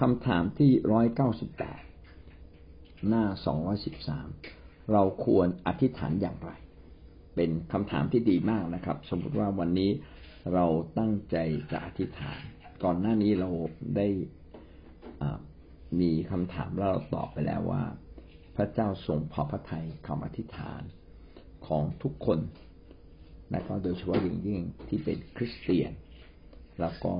คำถามที่ร้อยเก้าสิบแปดหน้าสองร้อยสิบสามเราควรอธิษฐานอย่างไร เป็นคำถามที่ดีมากนะครับ สมมติว่าวันนี้เราตั้งใจจะอธิษฐาน ก่อนหน้านี้เราได้มีคำถามแล้วเราตอบไปแล้วว่า พระเจ้าทรงพอพระทัยคำอธิษฐานของทุกคนและก็โดยเฉพาะอย่างยิ่งที่เป็นคริสเตียน แล้วก็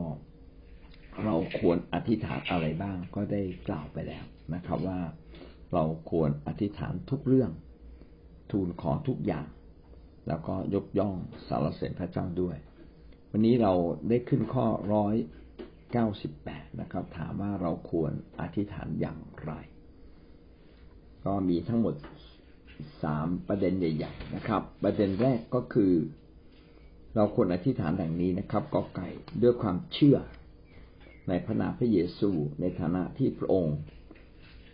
เราควรอธิษฐานอะไรบ้างก็ได้กล่าวไปแล้วนะครับ ว่าเราควรอธิษฐานทุกเรื่อง ทูลขอทุกอย่าง แล้วก็ยกย่องสารเสด็จพระเจ้าด้วย วันนี้เราได้ขึ้นข้อร้อยเก้าสิบแปดนะครับ ถามว่าเราควรอธิษฐานอย่างไร ก็มีทั้งหมดสามประเด็นใหญ่ ๆ นะครับ ประเด็นแรกก็คือ เราควรอธิษฐานอย่างนี้นะครับกอไก่ด้วยความเชื่อ ในพระนามพระเยซูในฐานะที่พระองค์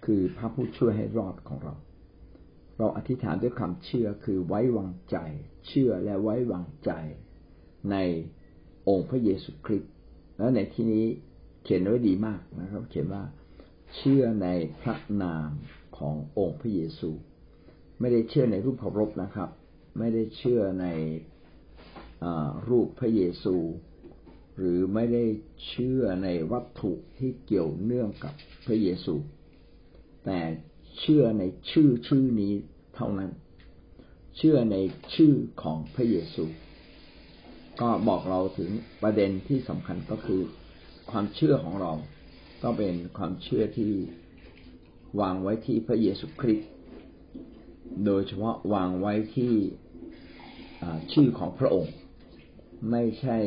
คือพระผู้ช่วยให้รอดของเรา เราอธิษฐานด้วยความเชื่อคือไว้วางใจ เชื่อและไว้วางใจ ในองค์พระเยซูคริสต์แล้วในที่นี้เขียนไว้ดีมากนะครับ เขียนว่าเชื่อในพระนามขององค์พระเยซู ไม่ได้เชื่อในรูปเคารพนะครับ ไม่ได้เชื่อในรูปพระเยซู หรือไม่ได้เชื่อในวัตถุที่เกี่ยวเนื่องกับพระเยซู แต่เชื่อในชื่อชื่อนี้เท่านั้น เชื่อในชื่อของพระเยซู ก็บอกเราถึงประเด็นที่สำคัญก็คือ ความเชื่อของเราก็เป็นความเชื่อที่วางไว้ที่พระเยซูคริสต์โดยเฉพาะวางไว้ที่ชื่อของพระองค์ ไม่ใช่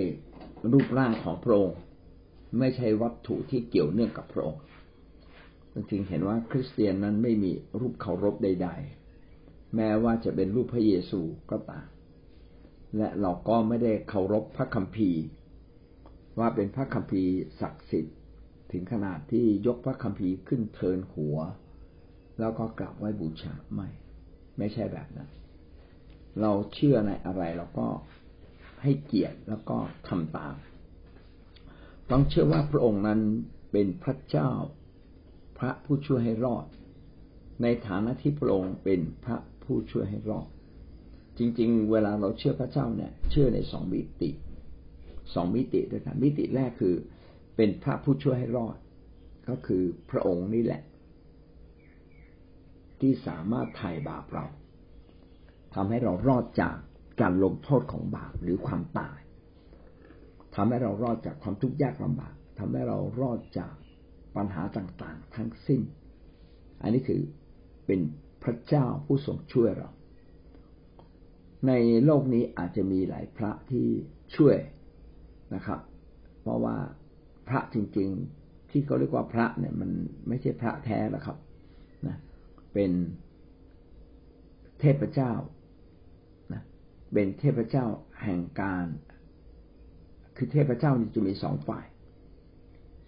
รูปร่างของพระองค์ ไม่ใช่วัตถุที่เกี่ยวเนื่องกับพระองค์จึงเห็นว่าคริสเตียนนั้นไม่มีรูปเคารพใด ๆ แม้ว่าจะเป็นรูปพระเยซูก็ตามและเราก็ไม่ได้เคารพพระคัมภีร์ ว่าเป็นพระคัมภีร์ศักดิ์สิทธิ์ ถึงขนาดที่ยกพระคัมภีร์ขึ้นเทินหัว แล้วก็กราบไหว้บูชาไม่ ไม่ใช่แบบนั้น เราเชื่อในอะไรเราก็ ให้เกียรติแล้วก็ทำตามต้องเชื่อว่าพระองค์นั้นเป็นพระเจ้า พระผู้ช่วยให้รอด ในฐานะที่พระองค์เป็นพระผู้ช่วยให้รอด จริง ๆ เวลาเราเชื่อพระเจ้าเนี่ย เชื่อในสองมิติสองมิติด้วยกันมิติแรกคือเป็นพระผู้ช่วยให้รอด ก็คือพระองค์นี่แหละ ที่สามารถไถ่บาปเราทำให้เรารอดจาก การลงโทษของบาปหรือความตายทำให้เรารอดจากความทุกข์ยากลำบากทำให้เรารอดจากปัญหาต่างๆ ทั้งสิ้น อันนี้คือเป็นพระเจ้าผู้ทรงช่วยเรา ในโลกนี้อาจจะมีหลายพระที่ช่วยนะครับ เพราะว่าพระจริงๆที่เขาเรียกว่าพระเนี่ย มันไม่ใช่พระแท้หรอกครับนะเป็นเทพเจ้า เป็นเทพเจ้าแห่งการ คือเทพเจ้านี่จะมีสองฝ่าย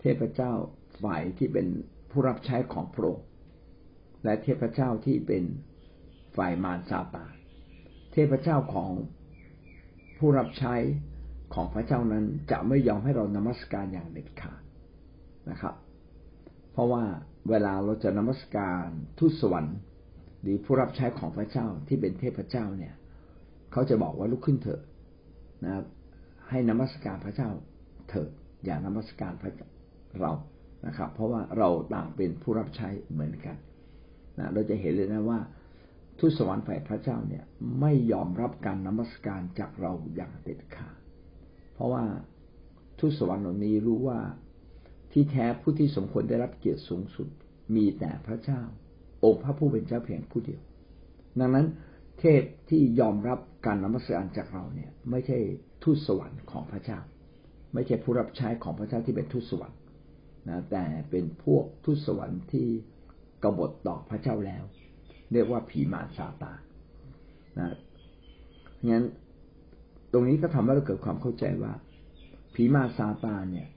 เทพเจ้าฝ่ายที่เป็นผู้รับใช้ของพระองค์และเทพเจ้าที่เป็นฝ่ายมารซาตานเทพเจ้าของผู้รับใช้ของพระเจ้านั้นจะไม่ยอมให้เรานมัสการอย่างเด็ดขาดนะครับ เพราะว่าเวลาเราจะนมัสการทูตสวรรค์ หรือผู้รับใช้ของพระเจ้าที่เป็นเทพเจ้าเนี่ย เขาจะบอกว่าลุกขึ้นเถอะนะครับ ให้นมัสการพระเจ้าเถอะอย่านมัสการพระเรานะครับ เพราะว่าเราต่างเป็นผู้รับใช้เหมือนกันนะเราจะเห็นเลยนะว่าทุสวรรค์ฝ่ายพระเจ้าเนี่ย ไม่ยอมรับการนมัสการจากเราอย่างเด็ดขาดเพราะว่าทุสวรรค์เหล่านี้รู้ว่าที่แท้ผู้ที่สมควรได้รับเกียรติสูงสุด มีแต่พระเจ้า องค์พระผู้เป็นเจ้าเพียงผู้เดียว ดังนั้น เทพที่ยอมรับการนมัสการจากเราเนี่ย ไม่ใช่ทูตสวรรค์ของพระเจ้า ไม่ใช่ผู้รับใช้ของพระเจ้าที่เป็นทูตสวรรค์นะแต่เป็นพวกทูตสวรรค์ที่กบฏต่อพระเจ้าแล้ว เรียกว่าผีมารซาตานนะงั้นตรงนี้ก็ทำให้เราเกิดความเข้าใจว่า ผีมารซาตานเนี่ย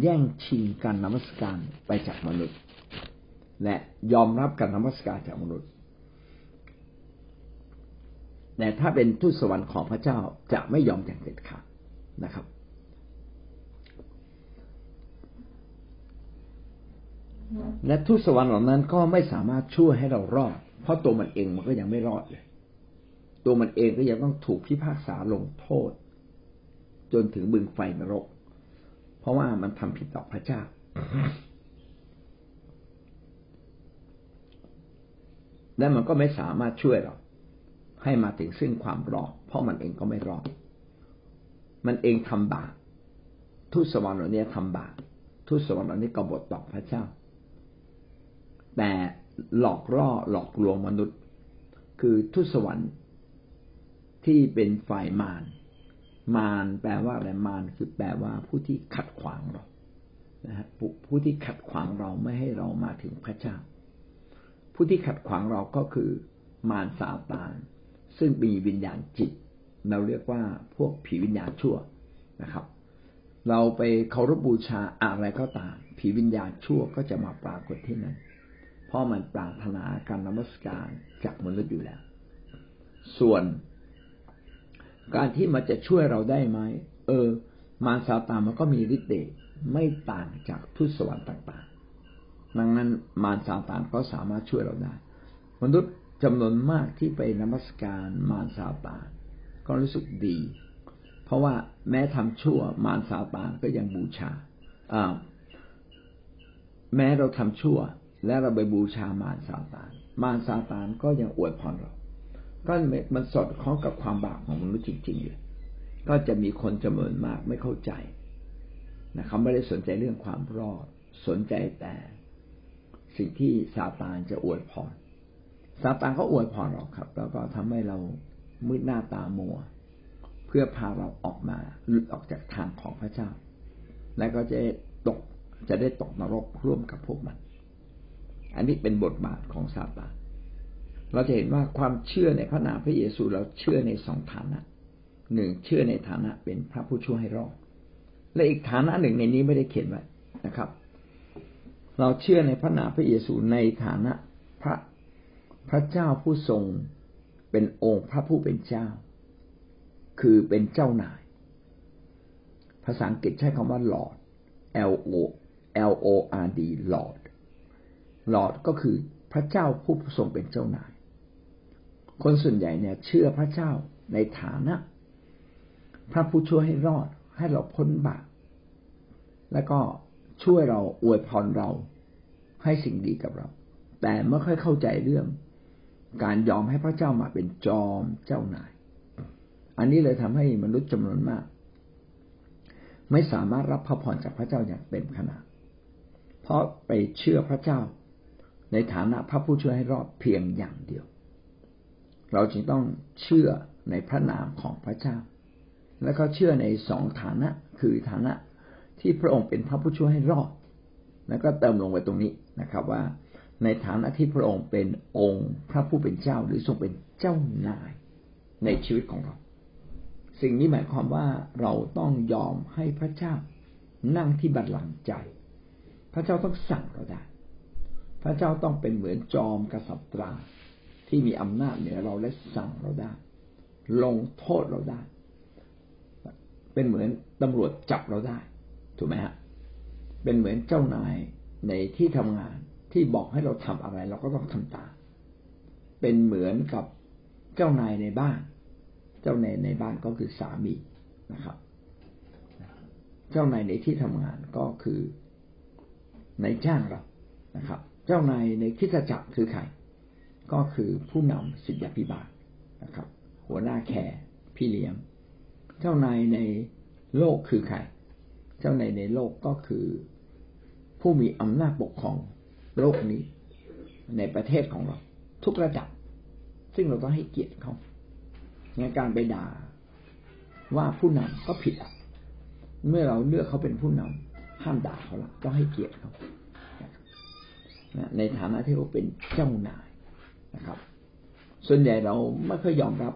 แย่งชิงการนมัสการไปจากมนุษย์ และยอมรับการนมัสการจากมนุษย์ แต่ถ้าเป็นทูตสวรรค์ของพระเจ้าจะไม่ยอมอย่างเด็ดขาดนะครับ และทูตสวรรค์เหล่านั้นก็ไม่สามารถช่วยให้เรารอด เพราะตัวมันเองมันก็ยังไม่รอดเลย ตัวมันเองก็ยังต้องถูกพิพากษาลงโทษ จนถึงบึงไฟนรก เพราะว่ามันทำผิดต่อพระเจ้าและมันก็ไม่สามารถช่วยเรา ให้มาถึงซึ่งความรอดเพราะมันเองก็ไม่รอด มันเองทำบาปทูตสวรรค์เหล่านี้ทำบาปทูตสวรรค์เหล่านี้กบฏต่อพระเจ้า แต่หลอกล่อหลอกลวงมนุษย์ คือทูตสวรรค์ที่เป็นฝ่ายมารมารแปลว่าอะไรมารคือแปลว่าผู้ที่ขัดขวางเรานะฮะผู้ที่ขัดขวางเราไม่ให้เรามาถึงพระเจ้า ผู้ที่ขัดขวางเราก็คือมารซาตาน ซึ่งมีวิญญาณจิต เราเรียกว่าพวกผีวิญญาณชั่วนะครับ เราไปเคารพบูชาอะไรก็ตามผีวิญญาณชั่วก็จะมาปรากฏที่นั่นเพราะมันปรารถนาการนมัสการจากมนุษย์อยู่แล้ว ส่วนการที่มันจะช่วยเราได้ไหม เออ มารซาตานมันก็มีฤทธิ์เดชไม่ต่างจากทุตสวรรค์ต่างๆ ดังนั้นมารซาตานก็สามารถช่วยเราได้ มนุษย์ จำนวนมากที่ไปนมัสการมารซาตานก็รู้สึกดี เพราะว่าแม้ทำชั่วมารซาตานก็ยังบูชาแม้เราทำชั่ว และเราไปบูชามารซาตาน มารซาตานก็ยังอวยพรเรา ก็มันสอดคล้องกับความบาปของมนุษย์จริงๆเลยก็จะมีคนจำนวนมากไม่เข้าใจนะครับไม่ได้สนใจเรื่องความรอด สนใจแต่ สิ่งที่ซาตานจะอวยพร ซาตานก็อวยพรเราครับ แล้วก็ทำให้เรามืดหน้าตามัว เพื่อพาเราออกมาหลุดออกจากทางของพระเจ้า และก็จะตกจะได้ตกนรกร่วมกับพวกมัน อันนี้เป็นบทบาทของซาตานเราจะเห็นว่าความเชื่อในพระนามพระเยซูเราเชื่อในสองฐานะหนึ่งเชื่อในฐานะเป็นพระผู้ช่วยให้รอดและอีกฐานะหนึ่งในนี้ไม่ได้เขียนไว้นะครับ เราเชื่อในพระนามพระเยซูในฐานะ พระเจ้าผู้ทรงเป็นองค์พระผู้เป็นเจ้า คือเป็นเจ้านาย ภาษาอังกฤษใช้คำว่า Lord L O L O R D Lord Lord ก็คือพระเจ้าผู้ทรงเป็นเจ้านาย คนส่วนใหญ่เนี่ย เชื่อพระเจ้าในฐานะ พระผู้ช่วยให้รอดให้เราพ้นบาปแล้วก็ช่วยเราอวยพรเราให้สิ่งดีกับเรา แต่ไม่ค่อยเข้าใจเรื่อง การยอมให้พระเจ้ามาเป็นจอมเจ้านาย อันนี้เลยทำให้มนุษย์จำนวนมาก ไม่สามารถรับพระพรจากพระเจ้าอย่างเต็มขนาด เพราะไปเชื่อพระเจ้า ในฐานะพระผู้ช่วยให้รอดเพียงอย่างเดียว เราจึงต้องเชื่อในพระนามของพระเจ้า และก็เชื่อในสองฐานะคือฐานะที่พระองค์เป็นพระผู้ช่วยให้รอด แล้วก็เติมลงไปตรงนี้นะครับว่า ในฐานะที่พระองค์เป็นองค์พระผู้เป็นเจ้าหรือทรงเป็นเจ้านายในชีวิตของเรา สิ่งนี้หมายความว่าเราต้องยอมให้พระเจ้านั่งที่บัลลังก์ใจ พระเจ้าต้องสั่งเราได้ พระเจ้าต้องเป็นเหมือนจอมกษัตราที่มีอำนาจเหนือเราและสั่งเราได้ ลงโทษเราได้ เป็นเหมือนตำรวจจับเราได้ ถูกไหมฮะ เป็นเหมือนเจ้านายในที่ทำงาน ที่บอกให้เราทำอะไร เราก็ต้องทำตามเป็นเหมือนกับเจ้านายในบ้าน เจ้านายในบ้านก็คือสามีนะครับ เจ้านายในที่ทำงานก็คือนายจ้างเรานะครับ เจ้านายในคิดจักรคือใครก็คือผู้นำสิทธิพิบาลนะครับ หัวหน้าแคร์พี่เลี้ยง เจ้านายในโลกคือใคร เจ้านายในโลกก็คือผู้มีอำนาจปกครอง โลกนี้ในประเทศของเรา ทุกระดับ ซึ่งเราต้องให้เกียรติเขางั้นการไปด่าว่าผู้นำก็ผิดอะเมื่อเราเลือกเขาเป็นผู้นำห้ามด่าเขาละต้องให้เกียรติเขาในฐานะที่เขาเป็นเจ้านายนะครับ ส่วนใหญ่เราไม่เคยยอมรับ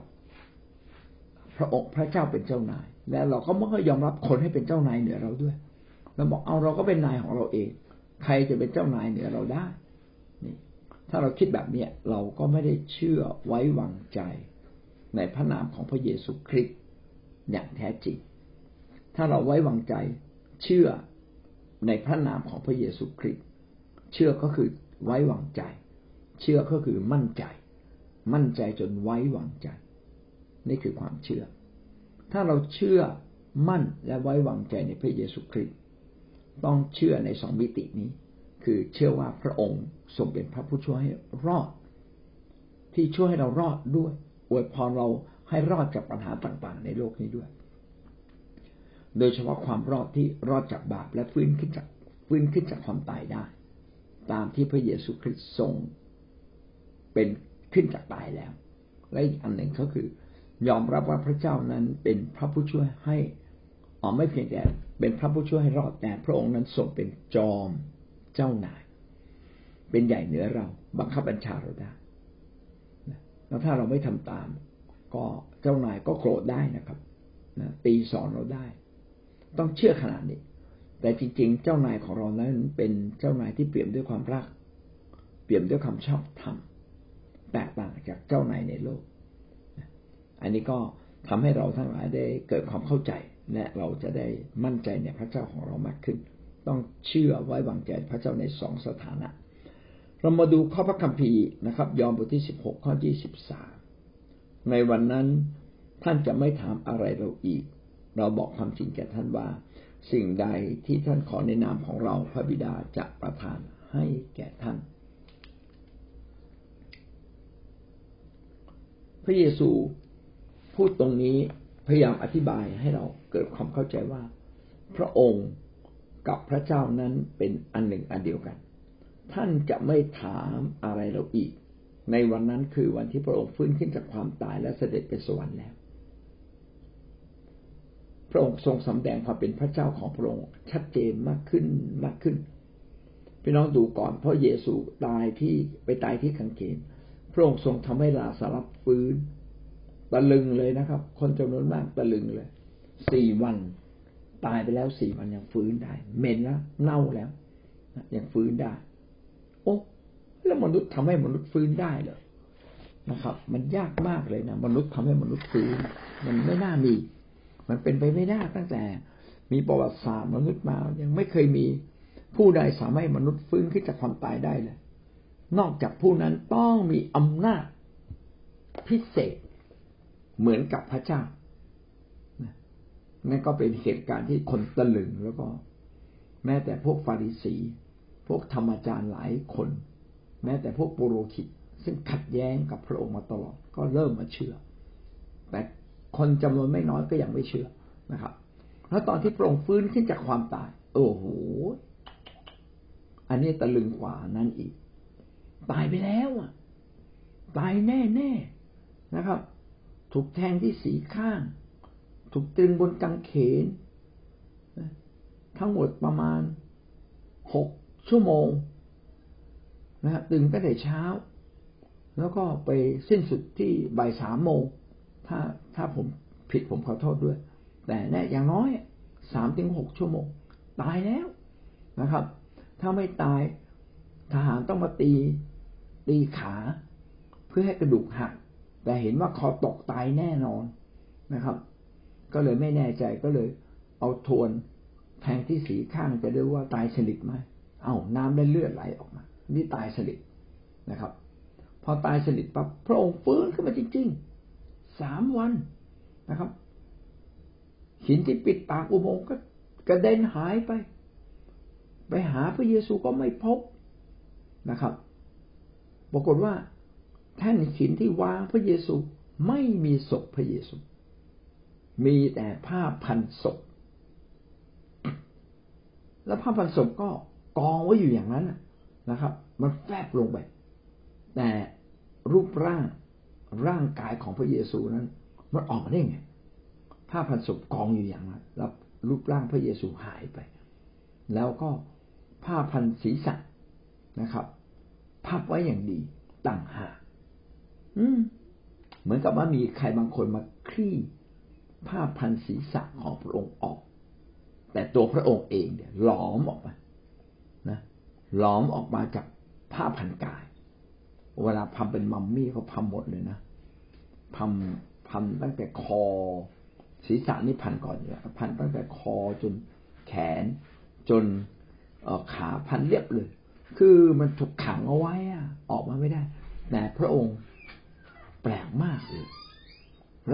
พระองค์พระเจ้าเป็นเจ้านาย และเราก็ไม่เคยยอมรับคนให้เป็นเจ้านายเหนือเราด้วยเราบอกเอาเราก็เป็นนายของเราเอง ใครจะเป็นเจ้านายเหนือเราได้นี่ถ้าเราคิดแบบเนี้ยเราก็ไม่ได้เชื่อไว้วางใจ ในพระนามของพระเยซูคริสต์อย่างแท้จริง ถ้าเราไว้วางใจเชื่อในพระนามของพระเยซูคริสต์เชื่อก็คือไว้วางใจ เชื่อก็คือมั่นใจ มั่นใจจนไว้วางใจ นี่คือความเชื่อ ถ้าเราเชื่อมั่นและไว้วางใจในพระเยซูคริสต์ ต้องเชื่อในสองมิตินี้ คือเชื่อว่าพระองค์ทรงเป็นพระผู้ช่วยให้รอด ที่ช่วยให้เรารอดด้วยอวยพรเราให้รอดจากปัญหาต่างๆ ในโลกนี้ด้วย โดยเฉพาะความรอดที่รอดจากบาปและฟื้นขึ้นจากฟื้นขึ้นจากความตายได้ ตามที่พระเยซูคริสต์ทรงเป็นขึ้นจากตายแล้ว และอีกอันหนึ่งก็คือ ยอมรับว่าพระเจ้านั้นเป็นพระผู้ช่วยให้อ๋อไม่เพียงแต่ เป็นพระผู้ช่วยให้รอดแต่พระองค์นั้นทรงเป็นจอมเจ้านาย เป็นใหญ่เหนือเรา บังคับบัญชาเราได้แล้วถ้าเราไม่ทำตาม ก็เจ้านายก็โกรธได้นะครับตีสอนเราได้ ต้องเชื่อขนาดนี้ แต่จริงๆ เจ้านายของเรานั้นเป็นเจ้านายที่เปี่ยมด้วยความรัก เปี่ยมด้วยความชอบธรรมแตกต่างจากเจ้านายในโลก อันนี้ก็ทำให้เราทั้งหลายได้เกิดความเข้าใจ และเราจะได้มั่นใจในพระเจ้าของเรามากขึ้น ต้องเชื่อไว้วางใจพระเจ้าในสองสถานะ เรามาดูข้อพระคัมภีร์นะครับ ยอห์นบทที่สิบหกข้อที่สิบสามในวันนั้นท่านจะไม่ถามอะไรเราอีก เราบอกความจริงแก่ท่านว่า สิ่งใดที่ท่านขอในนามของเราพระบิดาจะประทานให้แก่ท่าน พระเยซูพูดตรงนี้ พยายามอธิบายให้เราเกิดความเข้าใจว่า พระองค์กับพระเจ้านั้นเป็นอันหนึ่งอันเดียวกัน ท่านจะไม่ถามอะไรเราอีก ในวันนั้นคือวันที่พระองค์ฟื้นขึ้นจากความตายและเสด็จไปสวรรค์แล้ว พระองค์ทรงสำแดงความเป็นพระเจ้าของพระองค์ชัดเจนมากขึ้นมากขึ้นพี่น้องดูก่อนเพราะเยซูตายที่ไปตายที่ขังเขนพระองค์ทรงทำให้ลาสารับฟื้น ตะลึงเลยนะครับ คนจำนวนมากตะลึงเลยสี่วันตายไปแล้วสี่วันยังฟื้นได้เหม็นแล้วเน่าแล้วยังฟื้นได้ โอ้แล้วมนุษย์ทำให้มนุษย์ฟื้นได้เหรอนะครับ มันยากมากเลยนะมนุษย์ทำให้มนุษย์ฟื้น มันไม่น่ามี มันเป็นไปไม่ได้ตั้งแต่ มีประวัติศาสตร์มนุษย์มา ยังไม่เคยมีผู้ใดสามารถมนุษย์ฟื้นขึ้นจากความตายได้เลยนอกจากผู้นั้นต้องมีอำนาจพิเศษ เหมือนกับพระเจ้านั่นก็เป็นเหตุการณ์ที่คนตะลึงแล้วก็ แม้แต่พวกฟาริสี พวกธรรมจารย์หลายคน แม้แต่พวกปุโรหิต ซึ่งขัดแย้งกับพระองค์มาตลอด ก็เริ่มมาเชื่อ แต่คนจำนวนไม่น้อยก็ยังไม่เชื่อนะครับ แล้วตอนที่พระองค์ฟื้นขึ้นจากความตาย โอ้โห อันนี้ตะลึงกว่านั้นอีก ตายไปแล้วอะ ตายแน่แน่นะครับ ถูกแทงที่สีข้าง ถูกตรึงบนกางเขน ทั้งหมดประมาณหกชั่วโมงนะตึงตั้งแต่เช้า แล้วก็ไปสิ้นสุดที่บ่ายสามโมง ถ้าถ้าผมผิดผมขอโทษด้วย แต่แน่อย่างน้อยสามถึงหกชั่วโมง ตายแล้วนะครับ ถ้าไม่ตายทหารต้องมาตีตีขา เพื่อให้กระดูกหัก แต่เห็นว่าคอตกตายแน่นอนนะครับ ก็เลยไม่แน่ใจก็เลย เอาทวนแทงที่สีข้างจะดูว่าตายสนิทไหมเอา้าน้ำได้เลือดไหลออกมา นี่ตายสนิทนะครับ พอตายสนิทปั๊บพระองค์ฟื้นขึ้นมาจริงๆสามวันนะครับ หินที่ปิดปากอุโมงค์ก็กระเด็นหายไป ไปหาพระเยซูก็ไม่พบนะครับ ปรากฏว่า แท่นหินที่วางพระเยซูไม่มีศพพระเยซู มีแต่ผ้าพันศพ แล้วผ้าพันศพก็กองไว้อยู่อย่างนั้นนะครับ มันแฟบลงไป แต่รูปร่างร่างกายของพระเยซูนั้น มันออกมาได้ไงผ้าพันศพกองอยู่อย่างนั้นแล้วรูปร่างพระเยซูหายไป แล้วก็ผ้าพันศีรษะนะครับ พับไว้อย่างดีต่างหาก อืม เหมือนกับว่ามีใครบางคนมาคลี่ผ้าพันศีรษะของพระองค์ออก แต่ตัวพระองค์เองเนี่ยหลอมออกมานะหลอมออกมาจากผ้าพันกาย เวลาพันเป็นมัมมี่เขาพันหมดเลยนะพันพันตั้งแต่คอ ศีรษะนี่พันก่อนเลยพันตั้งแต่คอจนแขน จนขาพันเรียบเลย คือมันถูกขังเอาไว้อะออกมาไม่ได้ แต่พระองค์ แปลกมากเลย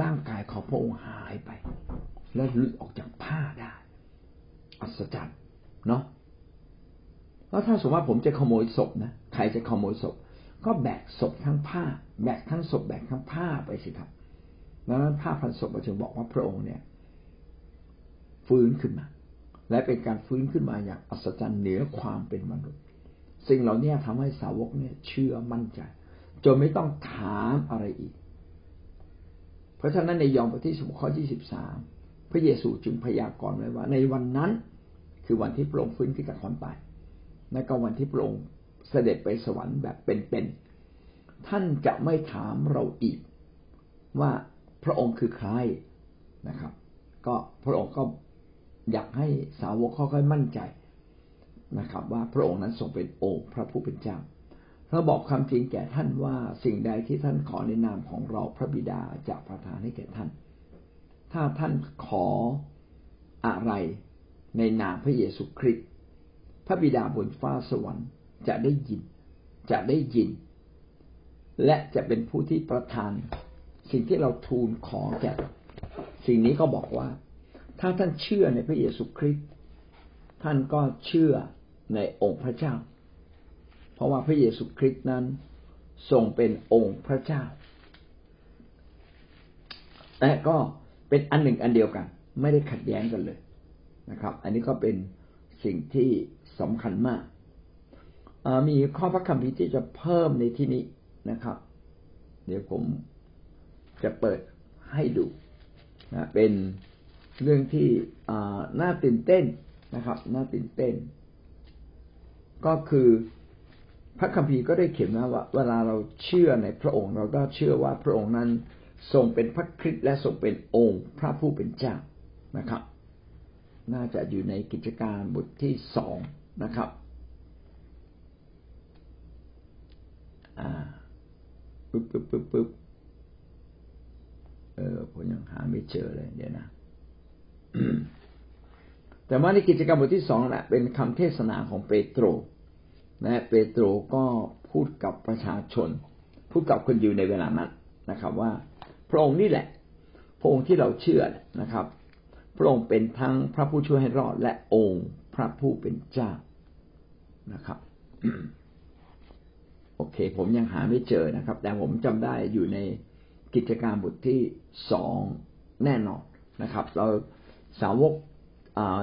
ร่างกายของพระองค์หายไป และหลุดออกจากผ้าได้ อัศจรรย์เนาะแล้วถ้าสมมติว่าผมจะขโมยศพนะใครจะขโมยศพ ก็แบกศพทั้งผ้า แบกทั้งศพแบกทั้งผ้าไปสิครับดังนั้นผ้าพันศพเราจึงบอกว่าพระองค์เนี่ย ฟื้นขึ้นมา และเป็นการฟื้นขึ้นมาอย่างอัศจรรย์เหนือความเป็นมนุษย์ สิ่งเหล่านี้ทำให้สาวกเนี่ยเชื่อมั่นใจ จนไม่ต้องถามอะไรอีก เพราะฉะนั้นในยอห์นบทที่สิบข้อที่สิบสามพระเยซูจึงพยากรณ์ไว้ว่า ในวันนั้นคือวันที่พระองค์ฟื้นขึ้นจากความตายและก็วันที่พระองค์เสด็จไปสวรรค์แบบเป็นๆท่านจะไม่ถามเราอีก ว่าพระองค์คือใครนะครับ ก็พระองค์ก็อยากให้สาวกค่อยๆมั่นใจนะครับ ว่าพระองค์นั้นทรงเป็นองค์พระผู้เป็นเจ้า เราบอกคำจริงแก่ท่านว่าสิ่งใดที่ท่านขอในนามของเราพระบิดาจะประทานให้แก่ท่าน ถ้าท่านขออะไรในนามพระเยซูคริสต์พระบิดาบนฟ้าสวรรค์จะได้ยินจะได้ยิน และจะเป็นผู้ที่ประทาน สิ่งที่เราทูลขอแก่สิ่งนี้ก็บอกว่า ถ้าท่านเชื่อในพระเยซูคริสต์ท่านก็เชื่อในองค์พระเจ้า เพราะว่าพระเยซูคริสต์นั้นทรงเป็นองค์พระเจ้า และก็เป็นอันหนึ่งอันเดียวกัน ไม่ได้ขัดแย้งกันเลยนะครับ อันนี้ก็เป็นสิ่งที่สำคัญมาก มีข้อพระคัมภีร์ที่จะเพิ่มในที่นี้นะครับ เดี๋ยวผมจะเปิดให้ดูนะเป็นเรื่องที่น่าตื่นเต้นนะครับ น่าตื่นเต้น ก็คือ พระคัมภีร์ก็ได้เขียนนะว่า เวลาเราเชื่อในพระองค์ เราก็เชื่อว่าพระองค์นั้นทรงเป็นพระคริสต์และทรงเป็นองค์พระผู้เป็นเจ้านะครับ น่าจะอยู่ในกิจการบทที่สองนะครับอ่าปึ๊บปึ๊บปึ๊บปึ๊บเออผมยังหาไม่เจอเลยเดี๋ยวนะแต่ว่าในกิจกรรมบทที่สองแหละเป็นคำเทศนาของเปโตร นะเปโตรก็พูดกับประชาชน พูดกับคนอยู่ในเวลานั้นนะครับ ว่าพระองค์นี่แหละ พระองค์ที่เราเชื่อนะครับ พระองค์เป็นทั้งพระผู้ช่วยให้รอดและองค์พระผู้เป็นเจ้านะครับ โอเค ผมยังหาไม่เจอนะครับ แต่ผมจำได้อยู่ในกิจการบทที่สองแน่นอนนะครับ เราสาวก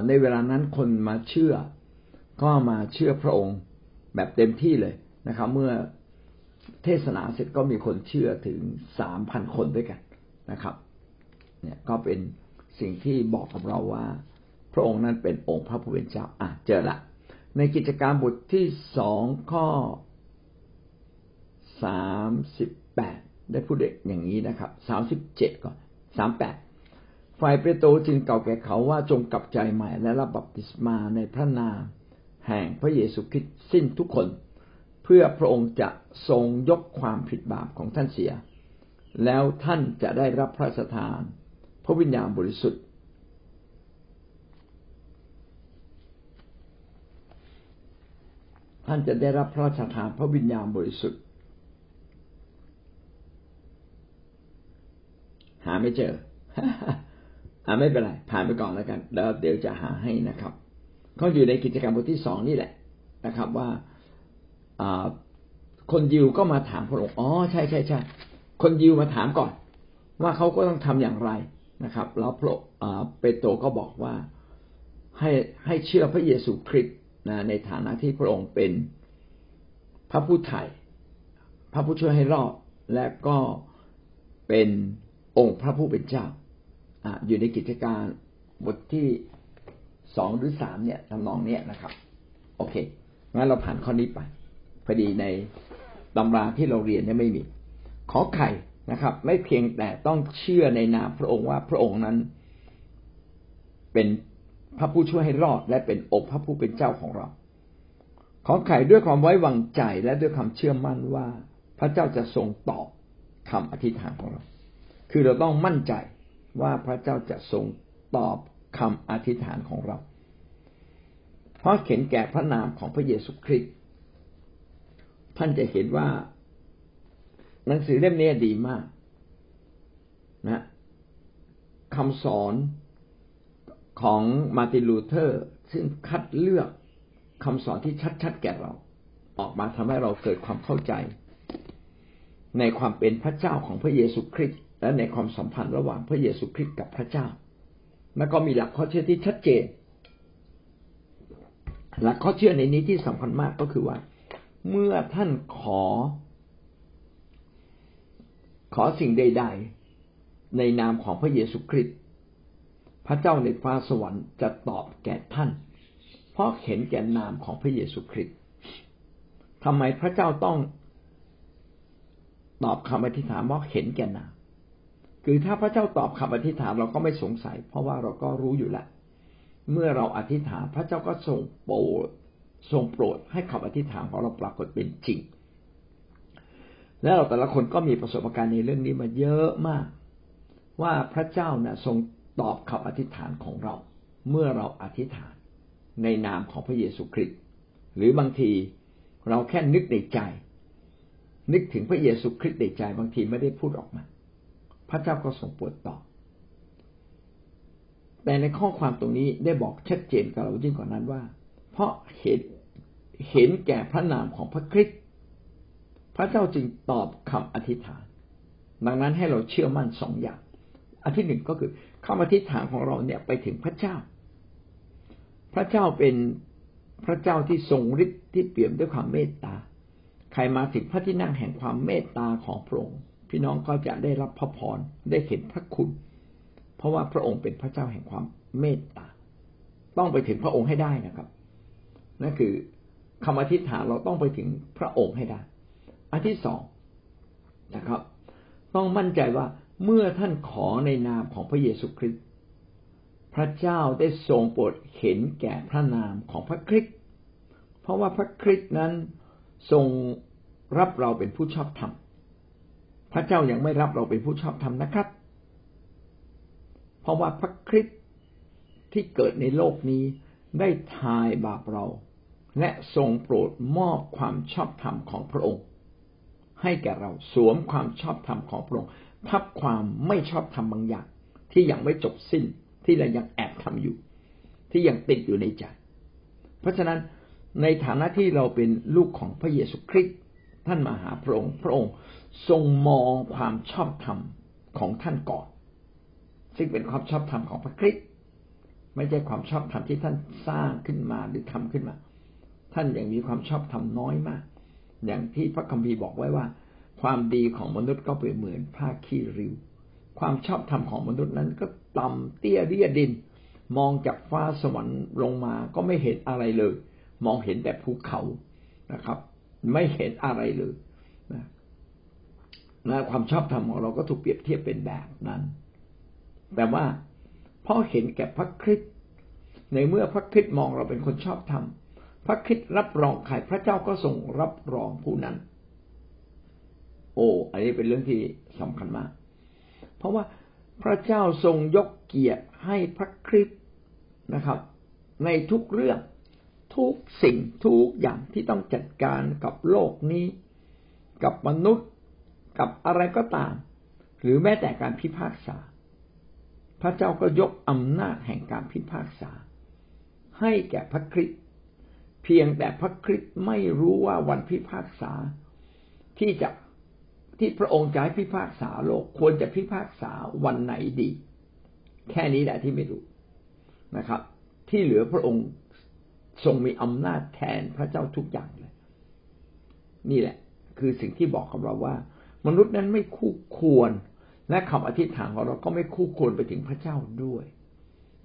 ในเวลานั้นคนมาเชื่อ ก็มาเชื่อพระองค์ แบบเต็มที่เลยนะครับ เมื่อเทศนาเสร็จก็มีคนเชื่อถึงสามพันคนด้วยกันนะครับ เนี่ยก็เป็นสิ่งที่บอกกับเราว่า พระองค์นั้นเป็นองค์พระผู้เป็นเจ้าอะเจอละ ในกิจการบทที่สองข้อสามสิบแปดได้พูดอย่างนี้นะครับสามสิบเจ็ดก่อนสามแปดฝ่ายเปโตรจึงเก่าแก่เขาว่าจงกลับใจใหม่และรับบัพติศมาในพระนาม แห่งพระเยซูคริสต์สิ้นทุกคน เพื่อพระองค์จะทรงยกความผิดบาปของท่านเสีย แล้วท่านจะได้รับพระราชทาน พระวิญญาณบริสุทธิ์ ท่านจะได้รับพระราชทานพระวิญญาณบริสุทธิ์ หาไม่เจออ่าไม่เป็นไรผ่านไปก่อนแล้วกัน แล้วเดี๋ยวจะหาให้นะครับ เขาอยู่ในกิจกรรมบทที่สองนี่แหละนะครับ ว่าคนยิวก็มาถามพระองค์อ๋อใช่ใช่ใช่คนยิวมาถามก่อน ว่าเขาก็ต้องทำอย่างไรนะครับแล้วพระเปโตรก็บอกว่าให้ให้เชื่อพระเยซูคริสต์นะในฐานะที่พระองค์เป็นพระผู้ไถ่พระผู้ช่วยให้รอดและก็เป็นองค์พระผู้เป็นเจ้าอยู่ในกิจการบทที่ สองหรือสามเนี่ยทำนองเนี้ยนะครับ โอเคงั้นเราผ่านข้อนี้ไปพอดีในตำราที่เราเรียนเนี่ยไม่มี ขอไข่นะครับ ไม่เพียงแต่ต้องเชื่อในนามพระองค์ว่าพระองค์นั้น เป็นพระผู้ช่วยให้รอด และเป็นองค์พระผู้เป็นเจ้าของเรา ขอไข่ด้วยความไว้วางใจและด้วยความเชื่อมั่นว่า พระเจ้าจะทรงตอบคำอธิษฐานของเรา คือเราต้องมั่นใจว่าพระเจ้าจะทรงตอบ คำอธิษฐานของเรา เพราะเข็นแก่พระนามของพระเยซูคริสต์ท่านจะเห็นว่า หนังสือเล่มนี้ดีมากนะคำสอนของมาตินลูเทอร์ ซึ่งคัดเลือกคำสอนที่ชัดๆแก่เรา ออกมาทำให้เราเกิดความเข้าใจ ในความเป็นพระเจ้าของพระเยซูคริสต์และในความสัมพันธ์ระหว่างพระเยซูคริสต์กับพระเจ้า แล้วก็มีหลักข้อเชื่อที่ชัดเจน หลักข้อเชื่อในนี้ที่สำคัญมากก็คือว่า เมื่อท่านขอ ขอสิ่งใด ๆ ในนามของพระเยซูคริสต์พระเจ้าในฟ้าสวรรค์จะตอบแก่ท่าน เพราะเห็นแก่นามของพระเยซูคริสต์ทำไมพระเจ้าต้องตอบคำอธิษฐานเพราะเห็นแก่นาม คือถ้าพระเจ้าตอบคำอธิษฐานเราก็ไม่สงสัย เพราะว่าเราก็รู้อยู่แล้วเมื่อเราอธิษฐานพระเจ้าก็ทรงโปรดทรงโปรดให้คำอธิษฐานของเราปรากฏเป็นจริง แล้วเราแต่ละคนก็มีประสบการณ์ในเรื่องนี้มาเยอะมาก ว่าพระเจ้านะ่ะทรงตอบคำอธิษฐานของเรา เมื่อเราอธิษฐานในนามของพระเยซูคริสต์หรือบางทีเราแค่นึกในใจ นึกถึงพระเยซูคริสต์ในใจบางทีไม่ได้พูดออกมา พระเจ้าก็ทรงโปรดตอบ แต่ในข้อความตรงนี้ได้บอกชัดเจนกับเรายิ่งกว่านั้นว่า เพราะเห็นเห็นแก่พระนามของพระคริสต์พระเจ้าจึงตอบคำอธิษฐาน ดังนั้นให้เราเชื่อมั่นสองอย่าง อันที่หนึ่งก็คือคำอธิษฐานของเราเนี่ยไปถึงพระเจ้า พระเจ้าเป็นพระเจ้าที่ทรงฤทธิ์ที่เปี่ยมด้วยความเมตตา ใครมาถึงพระที่นั่งแห่งความเมตตาของพระองค์ พี่น้องก็จะได้รับพระพรได้เห็นพระคุณ เพราะว่าพระองค์เป็นพระเจ้าแห่งความเมตตา ต้องไปถึงพระองค์ให้ได้นะครับนั่นคือคำอธิษฐานเราต้องไปถึงพระองค์ให้ได้ อันที่สองนะครับ ต้องมั่นใจว่าเมื่อท่านขอในนามของพระเยซูคริสต์พระเจ้าได้ทรงโปรดเห็นแก่พระนามของพระคริสต์เพราะว่าพระคริสต์นั้นทรงรับเราเป็นผู้ชอบธรรม พระเจ้ายังไม่รับเราเป็นผู้ชอบธรรมนะครับ เพราะว่าพระคริสต์ที่เกิดในโลกนี้ได้ทายบาปเรา และทรงโปรดมอบความชอบธรรมของพระองค์ ให้แก่เราสวมความชอบธรรมของพระองค์ ทับความไม่ชอบธรรมบางอย่าง ที่ยังไม่จบสิ้นที่เรายังแอบทำอยู่ ที่ยังติดอยู่ในใจ เพราะฉะนั้นในฐานะที่เราเป็นลูกของพระเยซูคริสต์ท่านมาหาพระองค์ พระองค์ ทรงมองความชอบธรรมของท่านก่อน ซึ่งเป็นความชอบธรรมของพระคริสต์ไม่ใช่ความชอบธรรมที่ท่านสร้างขึ้นมาหรือทำขึ้นมา ท่านยังมีความชอบธรรมน้อยมาก อย่างที่พระคัมภีร์บอกไว้ว่า ความดีของมนุษย์ก็เป็นเหมือนผ้าขี้ริ้ว ความชอบธรรมของมนุษย์นั้นก็ต่ำเตี้ยเรียดิน มองจากฟ้าสวรรค์ลงมาก็ไม่เห็นอะไรเลย มองเห็นแต่ภูเขานะครับ ไม่เห็นอะไรเลย นะความชอบธรรมของเราก็ถูกเปรียบเทียบเป็นแบบนั้น แต่ว่าพราะเห็นแก่พระคริสต์ในเมื่อพระคริสต์มองเราเป็นคนชอบธรรมพระคริสต์รับรองใครพระเจ้าก็ทรงรับรองผู้นั้น โอ้อันนี้เป็นเรื่องที่สำคัญมาก เพราะว่าพระเจ้าทรงยกเกียรติให้พระคริสต์นะครับ ในทุกเรื่องทุกสิ่งทุกอย่างที่ต้องจัดการกับโลกนี้ กับมนุษย์ กับอะไรก็ตาม หรือแม้แต่การพิพากษา พระเจ้าก็ยกอำนาจแห่งการพิพากษา ให้แก่พระคริสต์เพียงแต่พระคริสต์ไม่รู้ว่าวันพิพากษาที่จะที่พระองค์จะให้พิพากษาโลกควรจะพิพากษาวันไหนดี แค่นี้แหละที่ไม่รู้นะครับ ที่เหลือพระองค์ทรงมีอำนาจแทนพระเจ้าทุกอย่างเลย นี่แหละ คือสิ่งที่บอกกับเราว่า มนุษย์นั้นไม่คู่ควร และคำอธิษฐานของเราก็ไม่คู่ควรไปถึงพระเจ้าด้วย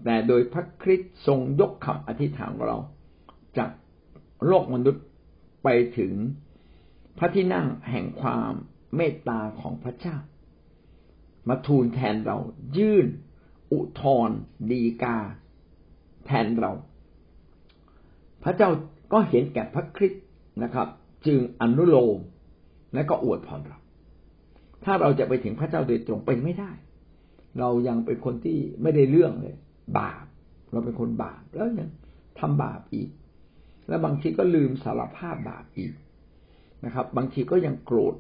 แต่โดยพระคริสต์ทรงยกคำอธิษฐานของเรา จากโลกมนุษย์ไปถึงพระที่นั่งแห่งความเมตตาของพระเจ้า มาทูลแทนเรายื่น อุทธรดีกา แทนเรา พระเจ้าก็เห็นแก่พระคริสต์นะครับ จึงอนุโลมและก็อวยพรเรา ถ้าเราจะไปถึงพระเจ้าโดยตรงไปไม่ได้ เรายังเป็นคนที่ไม่ได้เรื่องเลย บาป เราเป็นคนบาปแล้วยังทำบาปอีก แล้วบางทีก็ลืมสารภาพบาปอีกนะครับ บางทีก็ยังโกรธ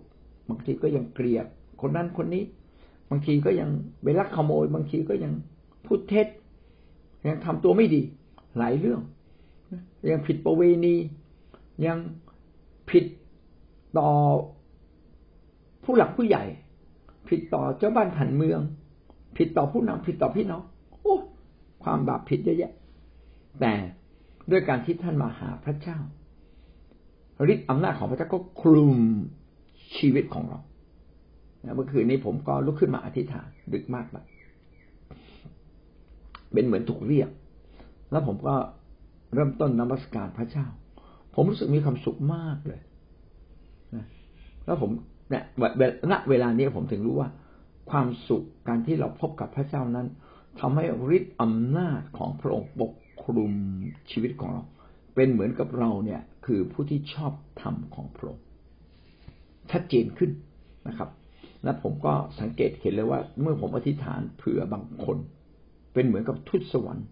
บางทีก็ยังเกลียด คนนั้นคนนี้ บางทีก็ยังไปลักขโมย บางทีก็ยังพูดเท็จ ยังทำตัวไม่ดี หลายเรื่อง ยังผิดประเวณี ยังผิดต่อ ผู้หลักผู้ใหญ่ ผิดต่อเจ้าบ้านผันเมือง ผิดต่อผู้นำผิดต่อพี่น้องโอ้ความบาปผิดเยอะแยะ แต่ด้วยการที่ท่านมาหาพระเจ้าฤทธิ์อำนาจของพระเจ้าก็คลุมชีวิตของเราเมื่อคืนนี้ผมก็ลุกขึ้นมาอธิษฐานดึกมากแล้วเป็นเหมือนถูกเรียก แล้วผมก็เริ่มต้นนมัสการพระเจ้า ผมรู้สึกมีความสุขมากเลยนะแล้วผม เนี่ยณเวลานี้ผมถึงรู้ว่า ความสุขการที่เราพบกับพระเจ้านั้นทำให้ฤทธิ์อำนาจของพระองค์ปกคลุมชีวิตของเรา เป็นเหมือนกับเราเนี่ย คือผู้ที่ชอบธรรมของพระองค์ชัดเจนขึ้นนะครับและผมก็สังเกตเห็นเลยว่า เมื่อผมอธิษฐานเผื่อบางคน เป็นเหมือนกับทุตสวรรค์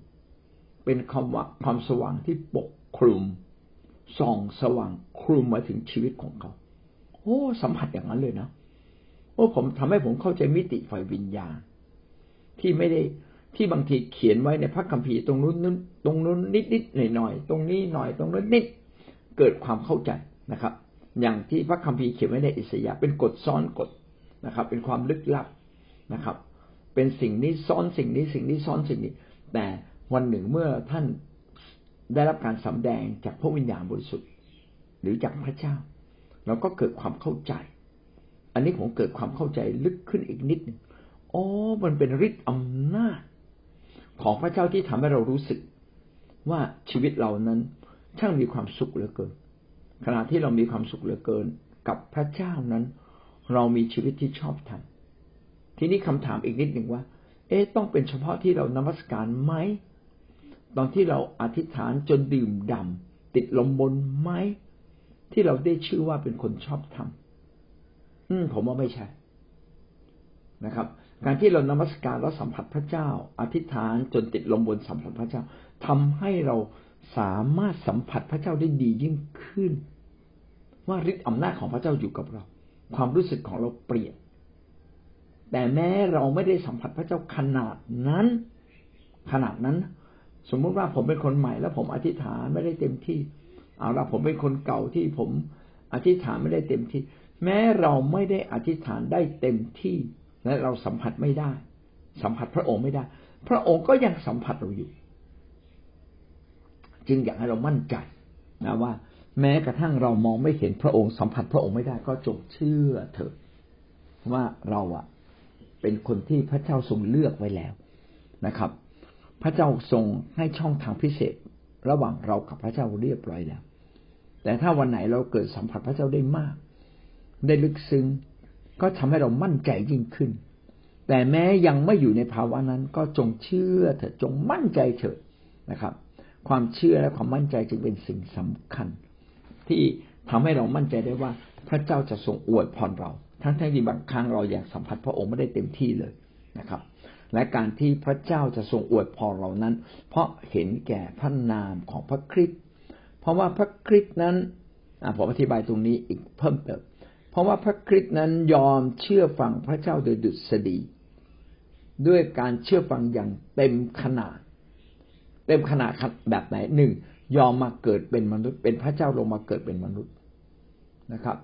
เป็นคำว่าความสว่างที่ปกคลุมส่องสว่างคลุมมาถึงชีวิตของเขา อ้ สัมผัสอย่างนั้นเลยนะโอ้ ผมทำให้ผมเข้าใจมิติฝ่ายวิญญาณ ที่ไม่ได้ที่บางทีเขียนไว้ในพระคัมภีร์ตรงนู้นนตรงนู้นนิดนิดหน่อยหน่อยตรงนี้หน่อยตรงนู้นนิดเกิดความเข้าใจนะครับ อย่างที่พระคัมภีร์เขียนไว้ในอิสยาห์เป็นกฎซ้อนกฎนะครับ เป็นความลึกลับนะครับ เป็นสิ่งนี้ซ้อนสิ่งนี้สิ่งนี้ซ้อนสิ่งนี้ แต่วันหนึ่งเมื่อท่านได้รับการสำแดงจากพระวิญญาณบริสุทธิ์ หรือจากพระเจ้า เราก็เกิดความเข้าใจ อันนี้ผมเกิดความเข้าใจลึกขึ้นอีกนิดนึงอ๋อ มันเป็นฤทธิ์อำนาจ ของพระเจ้าที่ทำให้เรารู้สึก ว่าชีวิตเรานั้นช่างมีความสุขเหลือเกิน ขณะที่เรามีความสุขเหลือเกิน กับพระเจ้านั้น เรามีชีวิตที่ชอบธรรมทีนี้คำถามอีกนิดหนึ่งว่า เอ๊ะต้องเป็นเฉพาะที่เรานมัสการไหมตอนที่เราอธิษฐานจนดื่มดำติดลมบนไหม ที่เราได้ชื่อว่าเป็นคนชอบธรรมอืมผมว่าไม่ใช่นะครับ การที่เรานมัสการแล้วสัมผัสพระเจ้า อธิษฐานจนติดลมบนสัมผัสพระเจ้าทำให้เราสามารถสัมผัสพระเจ้าได้ดียิ่งขึ้น ว่าฤทธิ์อำนาจของพระเจ้าอยู่กับเรา ความรู้สึกของเราเปลี่ยน แต่แม้เราไม่ได้สัมผัสพระเจ้าขนาดนั้น ขนาดนั้น สมมุติว่าผมเป็นคนใหม่แล้วผมอธิษฐานไม่ได้เต็มที่ เอาละผมเป็นคนเก่าที่ผมอธิษฐานไม่ได้เต็มที่ แม้เราไม่ได้อธิษฐานได้เต็มที่และเราสัมผัสไม่ได้ สัมผัสพระองค์ไม่ได้ พระองค์ก็ยังสัมผัสเราอยู่ จึงอยากให้เรามั่นใจนะว่า แม้กระทั่งเรามองไม่เห็นพระองค์สัมผัสพระองค์ไม่ได้ ก็จงเชื่อเถอะว่าเราอะเป็นคนที่พระเจ้าทรงเลือกไว้แล้วนะครับ พระเจ้าทรงให้ช่องทางพิเศษ ระหว่างเรากับพระเจ้าเรียบร้อยแล้ว แต่ถ้าวันไหนเราเกิดสัมผัสพระเจ้าได้มาก ได้ลึกซึ้งก็ทำให้เรามั่นใจยิ่งขึ้น แต่แม้ยังไม่อยู่ในภาวะนั้น ก็จงเชื่อเถิดจงมั่นใจเถิดนะครับ ความเชื่อและความมั่นใจจึงเป็นสิ่งสำคัญ ที่ทำให้เรามั่นใจได้ว่าพระเจ้าจะทรงอวยพรเราทั้งทั้งที่บางครั้งเราอยากสัมผัสพระองค์ไม่ได้เต็มที่เลยนะครับ และการที่พระเจ้าจะทรงอวยพรเรานั้น เพราะเห็นแก่พระนามของพระคริสต์ เพราะว่าพระคริสต์นั้นผมอธิบายตรงนี้อีกเพิ่มเติม เพราะว่าพระคริสต์นั้นยอมเชื่อฟังพระเจ้าโดยดุษฎีด้วยการเชื่อฟังอย่างเต็มขนาด เต็มขนาดแบบไหนหนึ่งยอมมาเกิดเป็นมนุษย์ เป็นพระเจ้าลงมาเกิดเป็นมนุษย์นะครับ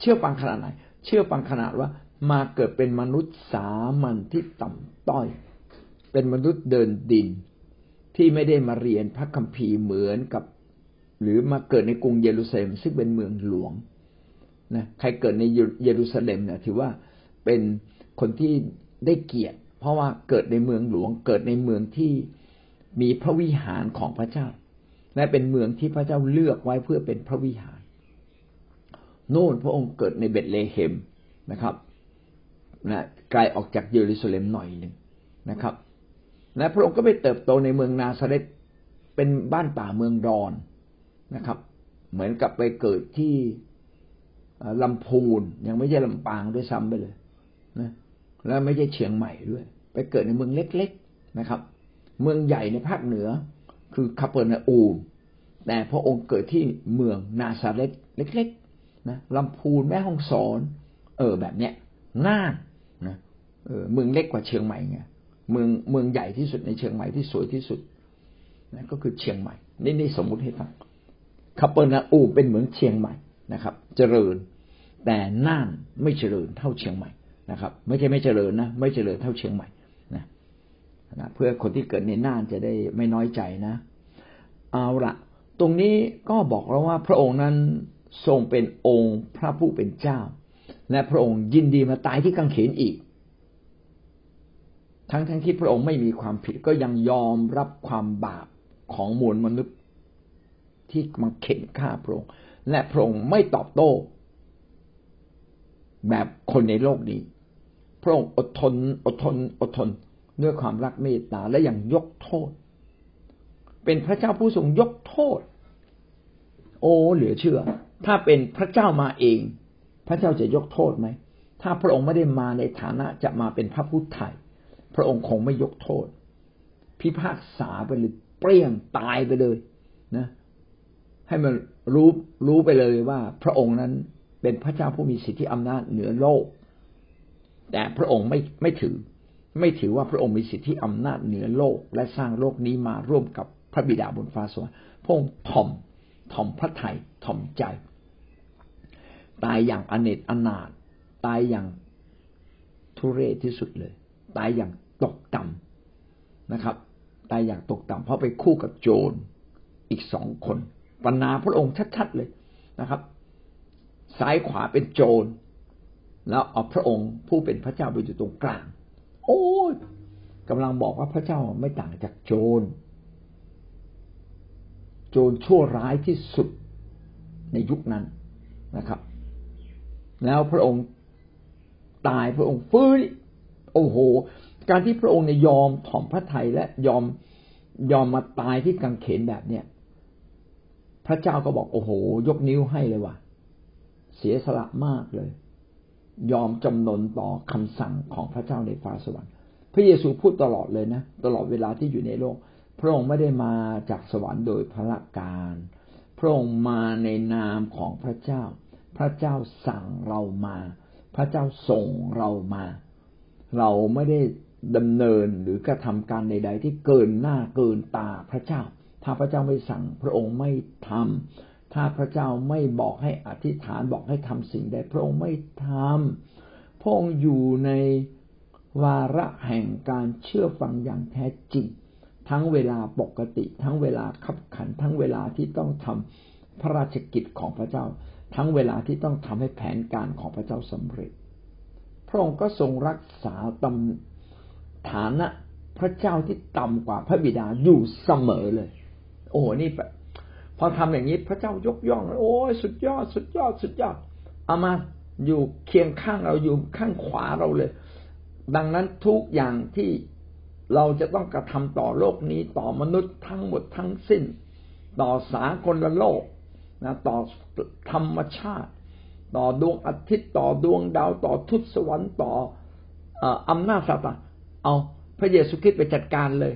เชื่อฟังขนาดไหน เชื่อฟังขนาดว่ามาเกิดเป็นมนุษย์สามัญที่ต่ำต้อย เป็นมนุษย์เดินดินที่ไม่ได้มาเรียนพระคัมภีร์เหมือนกับ หรือมาเกิดในกรุงเยรูซาเล็มซึ่งเป็นเมืองหลวงนะใครเกิดในเยรูซาเล็มเนี่ยถือว่าเป็นคนที่ได้เกียรติ เพราะว่าเกิดในเมืองหลวง เกิดในเมืองที่มีพระวิหารของพระเจ้า และเป็นเมืองที่พระเจ้าเลือกไว้เพื่อเป็นพระวิหาร โน่นพระองค์เกิดในเบตเลเฮมนะครับนะไกลออกจากเยรูซาเล็มหน่อยหนึ่งนะครับ และพระองค์ก็ไปเติบโตในเมืองนาซาเรตเป็นบ้านป่าเมืองรอน นะครับ เหมือนกับไปเกิดที่ลำพูนยังไม่ใช่ลำปางด้วยซ้ำไปเลยนะแล้วไม่ใช่เชียงใหม่ด้วย ไปเกิดในเมืองเล็ก ๆนะครับ เมืองใหญ่ในภาคเหนือ คือคาเปอร์นาอูมแต่พระองค์เกิดที่เมืองนาซาเรตเล็ก ๆ นะลำพูนแม่ห้องสอน เออแบบเนี้ยน่านนะเออเมืองเล็กกว่าเชียงใหม่ไงเมืองเมืองใหญ่ที่สุดในเชียงใหม่ที่สวยที่สุดนะก็คือเชียงใหม่นี่นี่สมมุติให้ฟัง คาเปอร์นาอูเป็นเหมือนเชียงใหม่นะครับ เจริญ แต่น่านไม่เจริญเท่าเชียงใหม่นะครับ ไม่ใช่ไม่เจริญนะไม่เจริญเท่าเชียงใหม่นะนะเพื่อคนที่เกิดในน่านจะได้ไม่น้อยใจนะ เอาละตรงนี้ก็บอกเราว่าพระองค์นั้นทรงเป็นองค์พระผู้เป็นเจ้า และพระองค์ยินดีมาตายที่กังเขนอีก ทั้งทั้งที่พระองค์ไม่มีความผิดก็ยังยอมรับความบาปของมวลมนุษย์ ที่มาเข็นฆ่าพระองค์และพระองค์ไม่ตอบโต้ แบบคนในโลกนี้ พระองค์อดทนอดทนอดทนด้วยความรักเมตตาและยังยกโทษ เป็นพระเจ้าผู้ทรงยกโทษ โอ้เหลือเชื่อ ถ้าเป็นพระเจ้ามาเอง พระเจ้าจะยกโทษไหมถ้าพระองค์ไม่ได้มาในฐานะจะมาเป็นพระผู้ไถ่พระองค์คงไม่ยกโทษ พิพากษาไปเลยเปรี้ยงตายไปเลยนะ ให้มันรู้รู้ไปเลยว่า พระองค์นั้นเป็นพระเจ้าผู้มีสิทธิอำนาจเหนือโลก แต่พระองค์ไม่ไม่ถือ ไม่ถือว่าพระองค์มีสิทธิอำนาจเหนือโลก และสร้างโลกนี้มาร่วมกับพระบิดาบนฟ้าสวรรค์พระองค์ถ่อมถ่อมพระทัยถ่อมใจ ตายอย่างอเนจอนาถตายอย่างทุเรศที่สุดเลย ตายอย่างตกต่ำนะครับ ตายอย่างตกต่ำเพราะไปคู่กับโจรอีกสองคน ปนาพระองค์ชัดๆเลยนะครับ ซ้ายขวาเป็นโจร แล้วเอาพระองค์ผู้เป็นพระเจ้าไปอยู่ตรงกลาง โอ้ยกำลังบอกว่าพระเจ้าไม่ต่างจากโจร โจรชั่วร้ายที่สุดในยุคนั้นนะครับ แล้วพระองค์ตายพระองค์ฟื้นโอ้โห การที่พระองค์เนี่ยยอมถ่อมพระทัยและยอมยอมมาตายที่กังเขนแบบเนี้ย พระเจ้าก็บอกโอ้โห ยกนิ้วให้เลยว่ะ เสียสละมากเลย ยอมจำนนต่อคำสั่งของพระเจ้าในฟ้าสวรรค์ พระเยซูพูดตลอดเลยนะ ตลอดเวลาที่อยู่ในโลก พระองค์ไม่ได้มาจากสวรรค์โดยพระการ พระองค์มาในนามของพระเจ้า พระเจ้าสั่งเรามา พระเจ้าส่งเรามา เราไม่ได้ดำเนินหรือกระทำการใด ๆ ที่เกินหน้าเกินตาพระเจ้า ถ้าพระเจ้าไม่สั่งพระองค์ไม่ทำถ้าพระเจ้าไม่บอกให้อธิษฐานบอกให้ทำสิ่งใดพระองค์ไม่ทำพระองค์อยู่ในวาระแห่งการเชื่อฟังอย่างแท้จริง ทั้งเวลาปกติ ทั้งเวลาขับขัน ทั้งเวลาที่ต้องทำพระราชกิจของพระเจ้า ทั้งเวลาที่ต้องทำให้แผนการของพระเจ้าสำเร็จ พระองค์ก็ทรงรักษาตำฐานะพระเจ้าที่ต่ำกว่าพระบิดาอยู่เสมอเลย โอ้นี่พอทำอย่างนี้พระเจ้ายกย่องโอ้ยสุดยอด สุดยอด สุดยอด เอามาอยู่เคียงข้างเราอยู่ข้างขวาเราเลย ดังนั้นทุกอย่างที่เราจะต้องกระทำต่อโลกนี้ต่อมนุษย์ทั้งหมดทั้งสิ้น ต่อสากลโลกนะต่อธรรมชาติ ต่อดวงอาทิตย์ต่อดวงดาวต่อทุตสวรรค์ต่ออำนาจสตาเอาพระเยซูคริสต์ไปจัดการเลย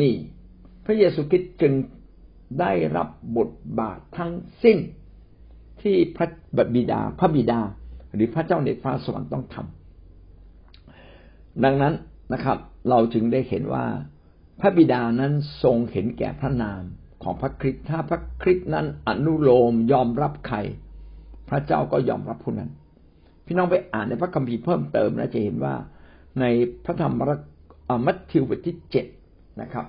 นี่ พระเยซูคริสต์จึงได้รับบทบาททั้งสิ้นที่พระบิดาพระบิดา หรือพระเจ้าในฟ้าสวรรค์ต้องทำดังนั้นนะครับ เราจึงได้เห็นว่าพระบิดานั้นทรงเห็นแก่พระนามของพระคริสต์ถ้าพระคริสต์นั้นอนุโลมยอมรับใคร พระเจ้าก็ยอมรับผู้นั้น พี่น้องไปอ่านในพระคัมภีร์เพิ่มเติมนะจะเห็นว่าในพระธรรมมัทธิวบทที่เจ็ดนะครับ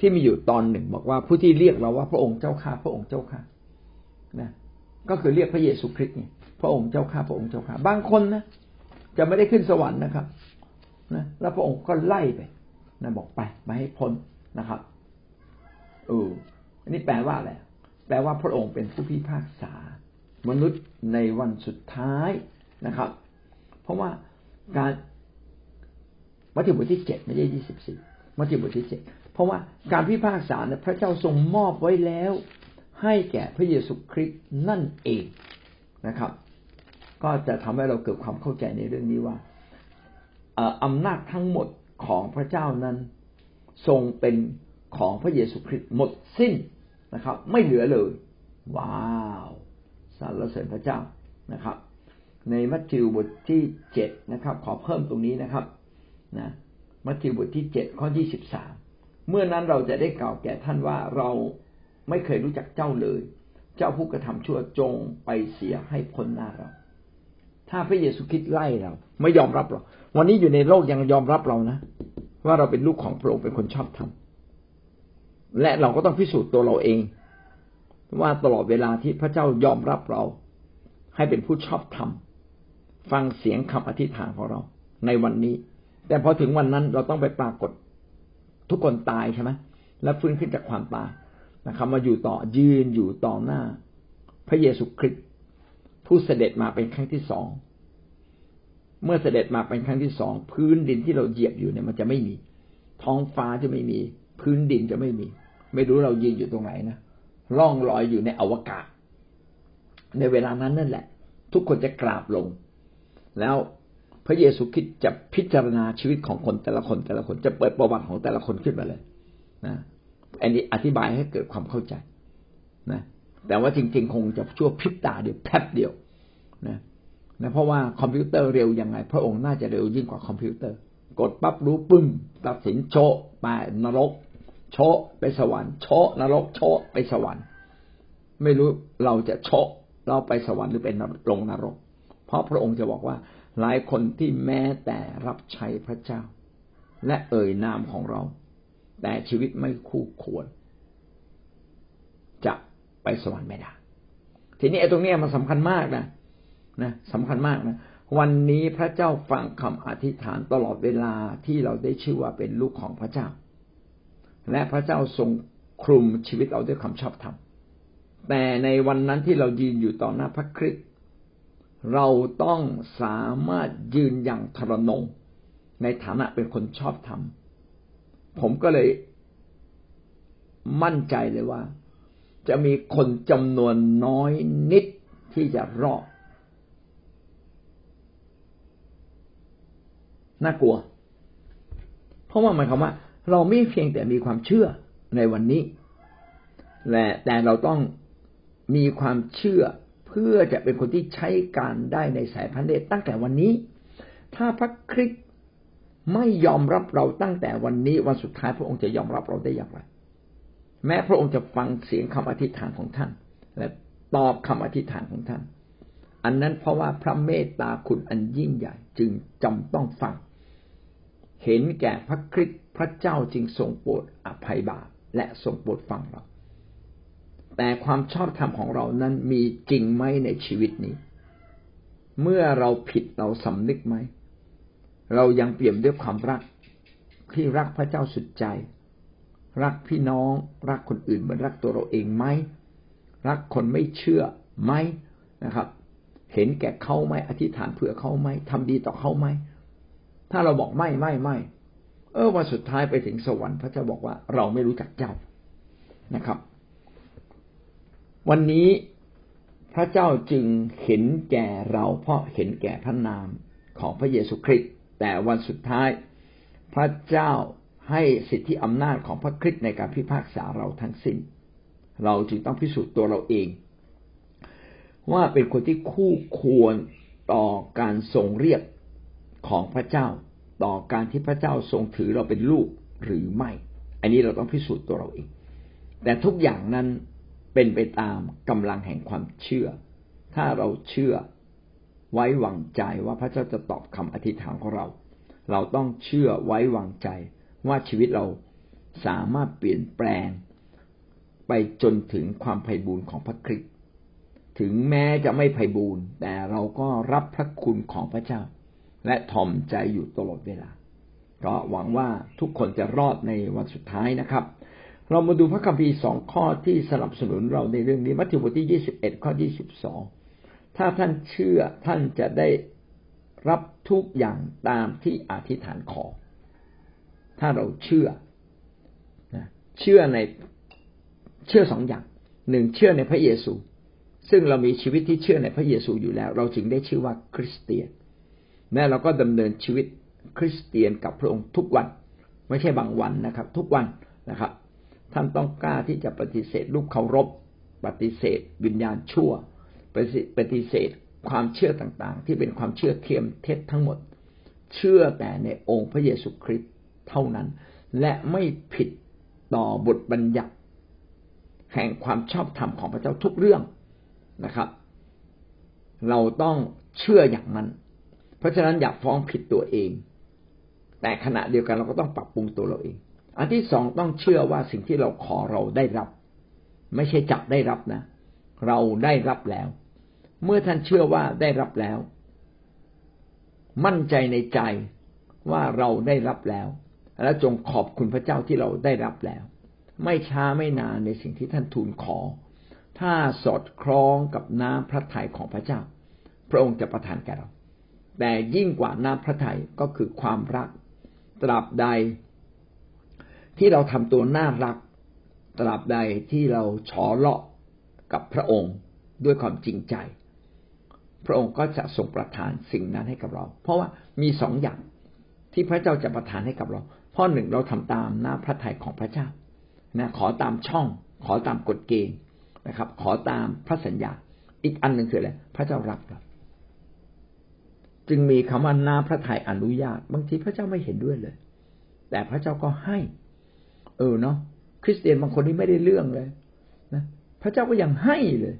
ที่มีอยู่ตอนหนึ่งบอกว่าผู้ที่เรียกเราว่าพระองค์เจ้าข้าพระองค์เจ้าข้านะก็คือเรียกพระเยซูคริสต์ไงพระองค์เจ้าข้าพระองค์เจ้าข้าบางคนนะจะไม่ได้ขึ้นสวรรค์นะครับนะแล้วพระองค์ก็ไล่ไปนะบอกไปมาให้พ้นนะครับเอออันนี้แปลว่าอะไรแปลว่าพระองค์เป็นผู้พิพากษา มนุษย์ในวันสุดท้ายนะครับ เพราะว่าการมัทธิวบทที่เจ็ดไม่ใช่ยี่สิบสี่มัทธิวบทที่เจ็ด ราะว่าการพิพากษาเนี่ยพระเจ้าทรงมอบไว้แล้ว ให้แก่พระเยซูคริสต์นั่นเองนะครับ ก็จะทำให้เราเกิดความเข้าใจในเรื่องนี้ว่าอำนาจทั้งหมดของพระเจ้านั้น ทรงเป็นของพระเยซูคริสต์หมดสิ้นนะครับ ไม่เหลือเลย ว้าวสรรเสริญพระเจ้านะครับ ในมัทธิวบทที่เจ็ดนะครับ ขอเพิ่มตรงนี้นะครับนะมัทธิวบทที่เจ็ดข้อที่สิบสาม เมื่อนั้นเราจะได้กล่าวแก่ท่านว่าเราไม่เคยรู้จักเจ้าเลย เจ้าผู้กระทำชั่วจงไปเสียให้พ้นหน้าเรา ถ้าพระเยซูคริสต์ไล่เรา ไม่ยอมรับเราวันนี้อยู่ในโลกยังยอมรับเรานะ ว่าเราเป็นลูกของพระองค์เป็นคนชอบธรรมและเราก็ต้องพิสูจน์ตัวเราเอง ว่าตลอดเวลาที่พระเจ้ายอมรับเรา ให้เป็นผู้ชอบธรรมฟังเสียงคำอธิษฐานของเราในวันนี้ แต่พอถึงวันนั้นเราต้องไปปรากฏ ทุกคนตายใช่ไหมและฟื้นขึ้นจากความตายนะครับมาอยู่ต่อยืนอยู่ต่อหน้า พระเยซูคริสต์ผู้เสด็จมาเป็นครั้งที่สองเมื่อเสด็จมาเป็นครั้งที่สองพื้นดินที่เราเหยียบอยู่เนี่ยมันจะไม่มี ท้องฟ้าจะไม่มี พื้นดินจะไม่มี ไม่รู้เรายืนอยู่ตรงไหนนะร่องลอยอยู่ในอวกาศ ในเวลานั้นนั่นแหละ ทุกคนจะกราบลง แล้ว ระเยซูคริสต์จะพิจารณาชีวิตของคนแต่ละคนแต่ละคนจะเปิดประวัติของแต่ละคนขึ้นมาเลยนะอันนี้อธิบายให้เกิดความเข้าใจนะแต่ว่าจริง ๆ คงจะชั่วพริบตาเดียวแป๊บเดียวนะนะเพราะว่าคอมพิวเตอร์เร็วยังไง พระองค์น่าจะเร็วยิ่งกว่าคอมพิวเตอร์ กดปั๊บรู้ปึ้มตัดสินโชไปนรก โชไปสวรรค์โชนรกโชไปสวรรค์ ไม่รู้เราจะโชเราไปสวรรค์หรือเป็นลงนรก เพราะพระองค์จะบอกว่า หลายคนที่แม้แต่รับใช้พระเจ้า และเอ่ยนามของเรา แต่ชีวิตไม่คู่ควร จะไปสวรรค์ไม่ได้ ทีนี้ไอ้ตรงนี้มันสำคัญมากนะนะสำคัญมากนะวันนี้พระเจ้าฟังคำอธิษฐานตลอดเวลาที่เราได้ชื่อว่าเป็นลูกของพระเจ้า และพระเจ้าทรงคลุมชีวิตเราด้วยคำชอบธรรมแต่ในวันนั้นที่เรายืนอยู่ต่อหน้าพระคริสต์ เราต้องสามารถยืนอย่างทรนงในฐานะเป็นคนชอบธรรมผมก็เลยมั่นใจเลยว่า จะมีคนจำนวนน้อยนิดที่จะรอดน่ากลัว เพราะว่าหมายความว่า เราไม่เพียงแต่มีความเชื่อในวันนี้และแต่เราต้องมีความเชื่อ เพื่อจะเป็นคนที่ใช้การได้ในสายพันธุ์เดชตั้งแต่วันนี้ ถ้าพระคริสต์ไม่ยอมรับเราตั้งแต่วันนี้วันสุดท้ายพระองค์จะยอมรับเราได้อย่างไร แม้พระองค์จะฟังเสียงคำอธิษฐานของท่าน และตอบคำอธิษฐานของท่าน อันนั้นเพราะว่าพระเมตตาคุณอันยิ่งใหญ่จึงจำต้องฟัง เห็นแก่พระคริสต์พระเจ้าจึงทรงโปรดอภัยบาปและทรงโปรดฟังเรา แต่ความชอบธรรมของเรานั้นมีจริงไหมในชีวิตนี้ เมื่อเราผิดเราสำนึกไหม เรายังเปี่ยมด้วยความรัก ที่รักพระเจ้าสุดใจ รักพี่น้องรักคนอื่นเหมือนรักตัวเราเองไหม รักคนไม่เชื่อไหมนะครับ เห็นแก่เขาไหมอธิษฐานเผื่อเขาไหมทำดีต่อเขาไหม ถ้าเราบอกไม่ไม่ไม่เออวันสุดท้ายไปถึงสวรรค์พระเจ้าบอกว่าเราไม่รู้จักเจ้านะครับ วันนี้พระเจ้าจึงเห็นแก่เราเพราะเห็นแก่พระนามของพระเยซูคริสต์แต่วันสุดท้ายพระเจ้าให้สิทธิอำนาจของพระคริสต์ในการพิพากษาเราทั้งสิ้น เราจึงต้องพิสูจน์ตัวเราเอง ว่าเป็นคนที่คู่ควรต่อการทรงเรียกของพระเจ้า ต่อการที่พระเจ้าทรงถือเราเป็นลูกหรือไม่ อันนี้เราต้องพิสูจน์ตัวเราเอง แต่ทุกอย่างนั้น เป็นไปตามกำลังแห่งความเชื่อ ถ้าเราเชื่อไว้วางใจว่าพระเจ้าจะตอบคำอธิษฐานของเรา เราต้องเชื่อไว้วางใจว่าชีวิตเราสามารถเปลี่ยนแปลง ไปจนถึงความไพ่บูรณ์ของพระคริสต์ถึงแม้จะไม่ไพ่บูรณ์แต่เราก็รับพระคุณของพระเจ้า และถ่อมใจอยู่ตลอดเวลา ก็หวังว่าทุกคนจะรอดในวันสุดท้ายนะครับ เรามาดูพระคัมภีร์สองข้อที่สนับสนุนเราในเรื่องนี้มัทธิวบทที่ยี่สิบเอ็ดข้อยี่สิบสองถ้าท่านเชื่อท่านจะได้รับทุกอย่างตามที่อธิษฐานขอ ถ้าเราเชื่อเชื่อในเชื่อสองอย่างหนึ่งเชื่อในพระเยซู ซึ่งเรามีชีวิตที่เชื่อในพระเยซูอยู่แล้ว เราจึงได้ชื่อว่าคริสเตียนแม้เราก็ดำเนินชีวิตคริสเตียนกับพระองค์ทุกวัน ไม่ใช่บางวันนะครับ ทุกวันนะครับ ท่านต้องกล้าที่จะปฏิเสธลูกเคารพ ปฏิเสธ วิญญาณชั่วปปฏิเสธความเชื่อต่างๆ ที่เป็นความเชื่อเทียมเท็จทั้งหมด เชื่อแต่ในองค์พระเยซูคริสต์เท่านั้น และไม่ผิดต่อบทบัญญัติแห่งความชอบธรรมของพระเจ้าทุกเรื่องนะครับ เราต้องเชื่ออย่างนั้น เพราะฉะนั้นอย่าฟ้องผิดตัวเอง แต่ขณะเดียวกันเราก็ต้องปรับปรุงตัวเราเอง อันที่สองต้องเชื่อว่าสิ่งที่เราขอเราได้รับ ไม่ใช่จับได้รับนะ เราได้รับแล้ว เมื่อท่านเชื่อว่าได้รับแล้ว มั่นใจในใจว่าเราได้รับแล้ว และจงขอบคุณพระเจ้าที่เราได้รับแล้ว ไม่ช้าไม่นานในสิ่งที่ท่านทูลขอ ถ้าสอดคล้องกับน้ำพระทัยของพระเจ้า พระองค์จะประทานแก่เรา แต่ยิ่งกว่าน้ำพระทัยก็คือความรัก ตราบใด ที่เราทำตัวน่ารักตราบใดที่เราฉอเลาะกับพระองค์ด้วยความจริงใจ พระองค์ก็จะทรงประทานสิ่งนั้นให้กับเรา เพราะว่ามีสองอย่างที่พระเจ้าจะประทานให้กับเราข้อหนึ่งเราทำตามน้ำพระทัยของพระเจ้านะขอตามช่อง ขอตามกฎเกณฑ์นะครับ ขอตามพระสัญญา อีกอันหนึ่งคืออะไรพระเจ้ารับเราจึงมีคำว่าน้าพระทัยอนุญาต บางทีพระเจ้าไม่เห็นด้วยเลย แต่พระเจ้าก็ให้ เออเนาะคริสเตียนบางคนที่ไม่ได้เรื่องเลยนะพระเจ้าก็ยังให้เลย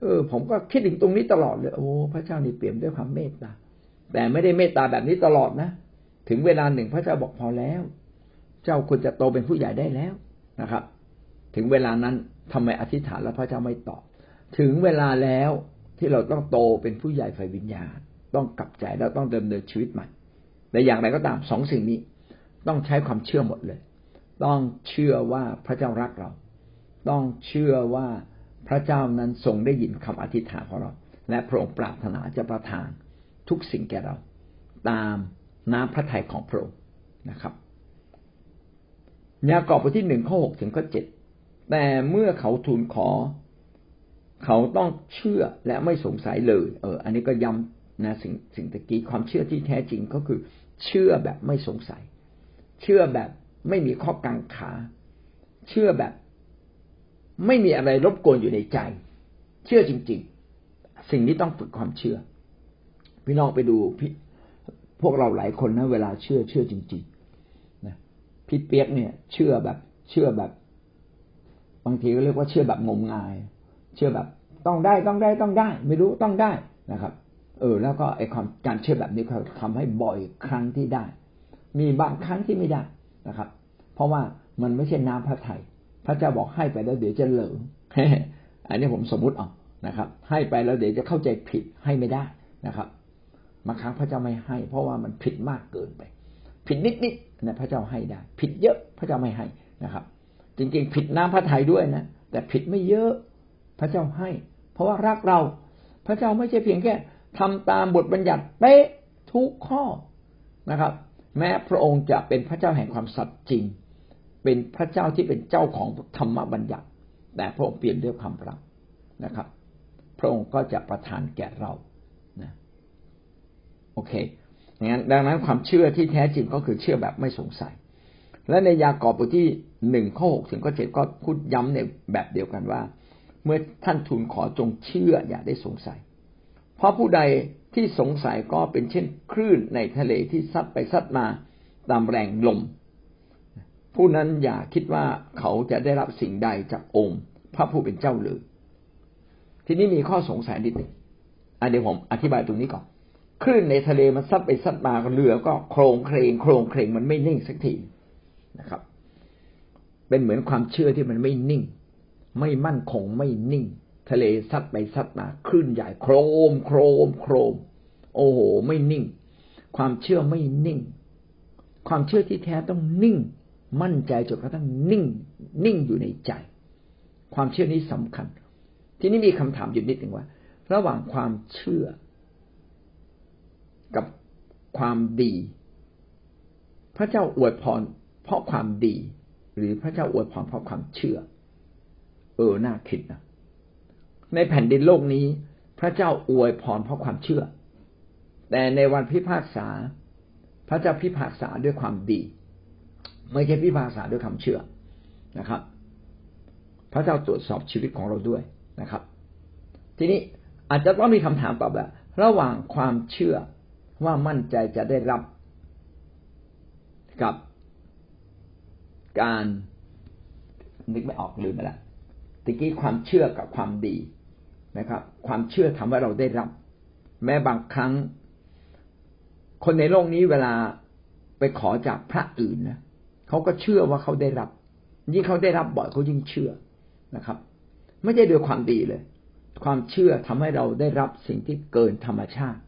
เออ ผมก็คิดถึงตรงนี้ตลอดเลยโอ้พระเจ้านี่เปี่ยมด้วยความเมตตาแต่ไม่ได้เมตตาแบบนี้ตลอดนะถึงเวลาหนึ่งพระเจ้าบอกพอแล้ว เจ้าควรจะโตเป็นผู้ใหญ่ได้แล้วนะครับ ถึงเวลานั้นทำไมอธิษฐานแล้วพระเจ้าไม่ตอบ ถึงเวลาแล้วที่เราต้องโตเป็นผู้ใหญ่ฝ่ายวิญญาณ ต้องกลับใจแล้วต้องเดิมเนินชีวิตใหม่แต่อย่างไรก็ตามสองสิ่งนี้ ต้องใช้ความเชื่อหมดเลย ต้องเชื่อว่าพระเจ้ารักเรา ต้องเชื่อว่าพระเจ้านั้นทรงได้ยินคำอธิษฐานของเรา และพระองค์ปรารถนาจะประทานทุกสิ่งแก่เรา ตามน้ำพระทัยของพระองค์นะครับยากอบบทที่หนึ่งข้อหกถึงข้อเจ็ดแต่เมื่อเขาทูลขอ เขาต้องเชื่อและไม่สงสัยเลย เออ อันนี้ก็ย้ำนะสิ่งสิ่งตะกี้ความเชื่อที่แท้จริงก็คือ เชื่อแบบไม่สงสัย เชื่อแบบ ไม่มีข้อกังขา เชื่อแบบ ไม่มีอะไรรบกวนอยู่ในใจ เชื่อจริง ๆ สิ่งนี้ต้องฝึกความเชื่อ พี่น้องไปดูพี่พวกเราหลายคนนะเวลาเชื่อเชื่อจริงๆพี่เปียกเนี่ย เชื่อแบบ เชื่อแบบ บางทีก็เรียกว่าเชื่อแบบงมงาย เชื่อแบบต้องได้ต้องได้ต้องได้ ไม่รู้ต้องได้นะครับ เออ แล้วก็ไอ้ความการเชื่อแบบนี้เขาทำให้บ่อยครั้งที่ได้ มีบางครั้งที่ไม่ได้นะครับ เพราะว่ามันไม่ใช่น้ำพระทยัยพระเจ้าบอกให้ไปแล้วเดี๋ยวจะเหลิงอันนี้ผมสมมุติเอานะครับ ให้ไปแล้วเดี๋ยวจะเข้าใจผิดให้ไม่ได้นะครับบางครั้งพระเจ้าไม่ให้ เพราะว่ามันผิดมากเกินไป ผิดนิดนิดนะพระเจ้าให้ได้ ผิดเยอะพระเจ้าไม่ให้นะครับ จริงๆ ผิดน้ำพระทัยด้วยนะแต่ผิดไม่เยอะพระเจ้าให้ เพราะว่ารักเรา พระเจ้าไม่ใช่เพียงแค่ทำตามบทบัญญัติเป๊ะทุกข้อนะครับ แม้พระองค์จะเป็นพระเจ้าแห่งความสัตย์จริง เป็นพระเจ้าที่เป็นเจ้าของธรรมบัญญัติ แต่พระองค์เปลี่ยนด้วยความรักนะครับ พระองค์ก็จะประทานแก่เรานะโอเคงั้นดังนั้นความเชื่อที่แท้จริงก็คือเชื่อแบบไม่สงสัย และในยากอบบทที่หนึ่งข้อหกถึงข้อเจ็ดก็พูดย้ำในแบบเดียวกันว่า เมื่อท่านทูลขอจงเชื่ออย่าได้สงสัย เพราะผู้ใดที่สงสัยก็เป็นเช่นคลื่นในทะเลที่ซัดไปซัดมาตามแรงลม ผู้นั้นอย่าคิดว่าเขาจะได้รับสิ่งใดจากองค์พระผู้เป็นเจ้าเลย ทีนี้มีข้อสงสัยนิดหนึ่งเดี๋ยวผมอธิบายตรงนี้ก่อนคลื่นในทะเลมันซัดไปซัดมาเรือก็โครงเครงโครงเครงมันไม่นิ่งสักทีนะครับ เป็นเหมือนความเชื่อที่มันไม่นิ่ง ไม่มั่นคงไม่นิ่ง ทะเลซัดไปซัดมาคลื่นใหญ่โครม โครม โครม โอ้โห ไม่นิ่ง ความเชื่อไม่นิ่ง ความเชื่อที่แท้ต้องนิ่ง มั่นใจจนกระทั่งนิ่ง นิ่งอยู่ในใจ ความเชื่อนี้สำคัญ ทีนี้มีคำถามอยู่นิดหนึ่งว่า ระหว่างความเชื่อ กับความดี พระเจ้าอวยพรเพราะความดี หรือพระเจ้าอวยพรเพราะความเชื่อ เออน่าคิดนะในแผ่นดินโลกนี้ พระเจ้าอวยพรเพราะความเชื่อ แต่ในวันพิพากษา พระเจ้าพิพากษาด้วยความดี ไม่ใช่พิพากษาด้วยควาเชื่อนะครับ พระเจ้าตรวจสอบชีวิตของเราด้วยนะครับ ทีนี้อาจจะต้องมีคำถามตอบแบบระหว่างความเชื่อว่ามั่นใจจะได้รับกับการนึกไม่ออกลืมไปแล้วตะกี้ความเชื่อกับความดีนะครับ ความเชื่อทำให้เราได้รับ แม้บางครั้ง คนในโลกนี้เวลาไปขอจากพระอื่นนะ เขาก็เชื่อว่าเขาได้รับ ยิ่งเขาได้รับบ่อยเขายิ่งเชื่อนะครับ ไม่ใช่ด้วยความดีเลย ความเชื่อทำให้เราได้รับสิ่งที่เกินธรรมชาติ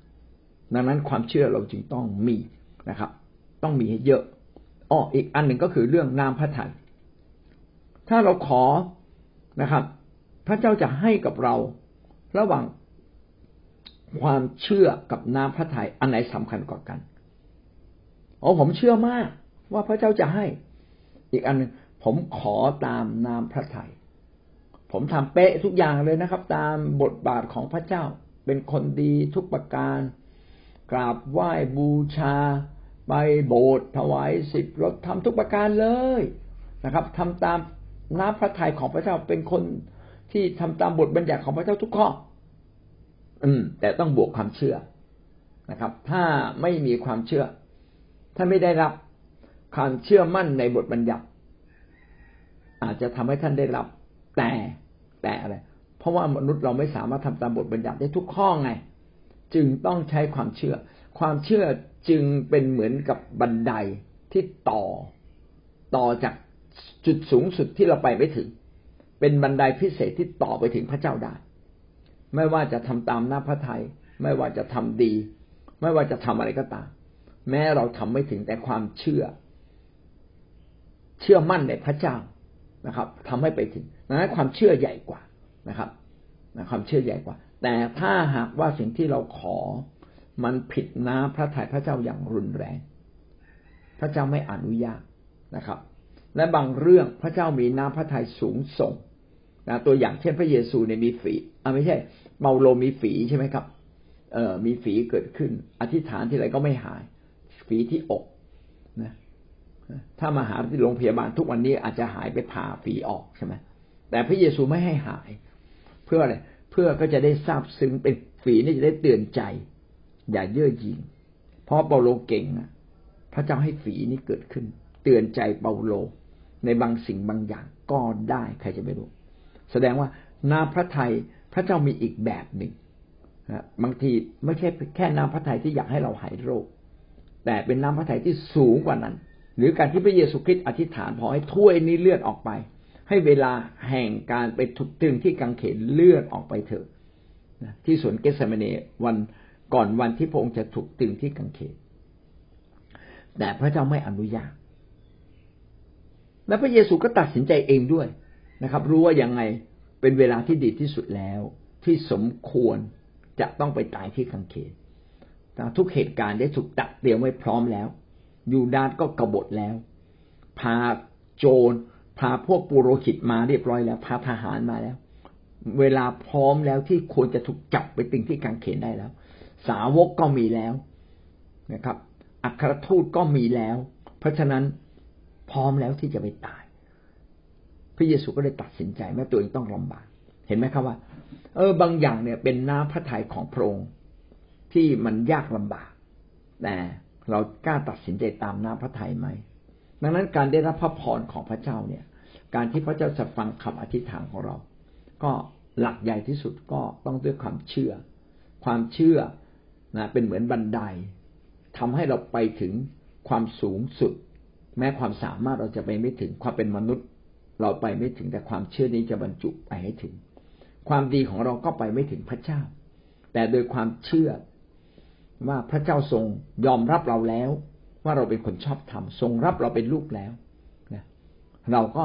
ดังนั้นความเชื่อเราจึงต้องมีนะครับ ต้องมีให้เยอะอ้ออีกอันหนึ่งก็คือเรื่องนามพระทัยถ้าเราขอนะครับ พระเจ้าจะให้กับเราระหว่างความเชื่อกับน้ำพระทัยอันไหนสำคัญกว่ากัน อ๋อผมเชื่อมาก ว่าพระเจ้าจะให้ อีกอันหนึ่งผมขอตามน้ำพระทยัยผมทำเป๊ะทุกอย่างเลยนะครับ ตามบทบาทของพระเจ้า เป็นคนดีทุกประการ กราบไหว้บูชา ไปโบสถ์ถวายสิบรถทำทุกประการเลยนะครับทำตามน้ำพระทัยของพระเจ้าเป็นคนที่ทำตามบทบัญญัติของพระเจ้าทุกข้อ อืม แต่ต้องบวกความเชื่อนะครับ ถ้าไม่มีความเชื่อถ้าไม่ได้รับ ความเชื่อมั่นในบทบัญญัติ อาจจะทำให้ท่านได้รับ แต่แต่อะไร เพราะว่ามนุษย์เราไม่สามารถทำตามบทบัญญัติได้ทุกข้อไง จึงต้องใช้ความเชื่อ ความเชื่อจึงเป็นเหมือนกับบันไดที่ต่อต่อจากจุดสูงสุดที่เราไปไม่ถึง เป็นบันไดพิเศษที่ต่อไปถึงพระเจ้าได้ ไม่ว่าจะทำตามหน้าพระทยัยไม่ว่าจะทำดี ไม่ว่าจะทำอะไรก็ตาม แม้เราทำไม่ถึงแต่ความเชื่อ เชื่อมั่นในพระเจ้านะครับทำให้ไปถึงดังนั้นความเชื่อใหญ่กว่านะครับความเชื่อใหญ่กว่า แต่ถ้าหากว่าสิ่งที่เราขอมันผิดน้าพระทัยพระเจ้าอย่างรุนแรง พระเจ้าไม่อนุญาตนะครับ และบางเรื่องพระเจ้ามีน้ำพระทัยสูงส่งนะตัวอย่างเช่นพระเยซูเนี่ยมีฝีอ่าไม่ใช่เมาโลมีฝีใช่ไหมครับ เออมีฝีเกิดขึ้น อธิษฐานที่ไรก็ไม่หาย ฝีที่อกนะ ถ้ามาหาที่โรงพยาบาลทุกวันนี้อาจจะหายไปผ่าฝีออกใช่ไหมแต่พระเยซูไม่ให้หาย เพื่ออะไรเพื่อก็จะได้ทราบซึ้งเป็นฝีนี่จะได้เตือนใจ อย่าเย่อหยิ่งเพราะเปาโลเก่งพระเจ้าให้ฝีนี้เกิดขึ้น เตือนใจเปาโลในบางสิ่งบางอย่างก็ได้ใครจะไม่รู้ แสดงว่านาพระไทยพระเจ้ามีอีกแบบหนึ่งบางทีไม่ใช่แค่น้ำพระทัยที่อยากให้เราหายโรค แต่เป็นน้ำพระทัยที่สูงกว่านั้น หรือการที่พระเยซูคริสต์อธิษฐานพอให้ถ้วยนี้เลือดออกไป ให้เวลาแห่งการไปถูกตึงที่กังเขนเลือดออกไปเถอะที่สวนเกสเมเนวันก่อนวันที่พระองค์จะถูกตึงที่กังเขนแต่พระเจ้าไม่อนุญาตและพระเยซูก็ตัดสินใจเองด้วยนะครับ รู้ว่ายังไงเป็นเวลาที่ดีที่สุดแล้ว ที่สมควรจะต้องไปตายที่กังเขนทุกเหตุการณ์ได้ถูกตัดเตรียมไว้พร้อมแล้ว ยูดาสก็กบฏแล้ว พาโจร พาพวกปุโรหิตมาเรียบร้อยแล้ว พาทหารมาแล้ว เวลาพร้อมแล้วที่ควรจะถูกจับไปตึงที่กังเขนได้แล้ว สาวกก็มีแล้วนะครับ อัครทูตก็มีแล้ว เพราะฉะนั้นพร้อมแล้วที่จะไปตาย พระเยซูก็เลยตัดสินใจแม้ตัวเองต้องลำบาก เห็นไหมครับว่า เออบางอย่างเนี่ยเป็นน้ำพระทัยของพระองค์ที่มันยากลำบาก แต่ เรากล้าตัดสินใจตามน้ำพระทัยไหมดังนั้นการได้รับพระพรของพระเจ้าเนี่ย การที่พระเจ้าจะฟังคำอธิษฐานของเรา ก็หลักใหญ่ที่สุดก็ต้องด้วยความเชื่อ ความเชื่อนะเป็นเหมือนบันไดทำให้เราไปถึงความสูงสุด แม้ความสามารถเราจะไปไม่ถึงความเป็นมนุษย์ เราไปไม่ถึงแต่ความเชื่อนี้จะบรรจุไปให้ถึง ความดีของเราก็ไปไม่ถึงพระเจ้า แต่โดยความเชื่อ ว่าพระเจ้าทรงยอมรับเราแล้ว ว่าเราเป็นคนชอบธรรมทรงรับเราเป็นลูกแล้วนะเราก็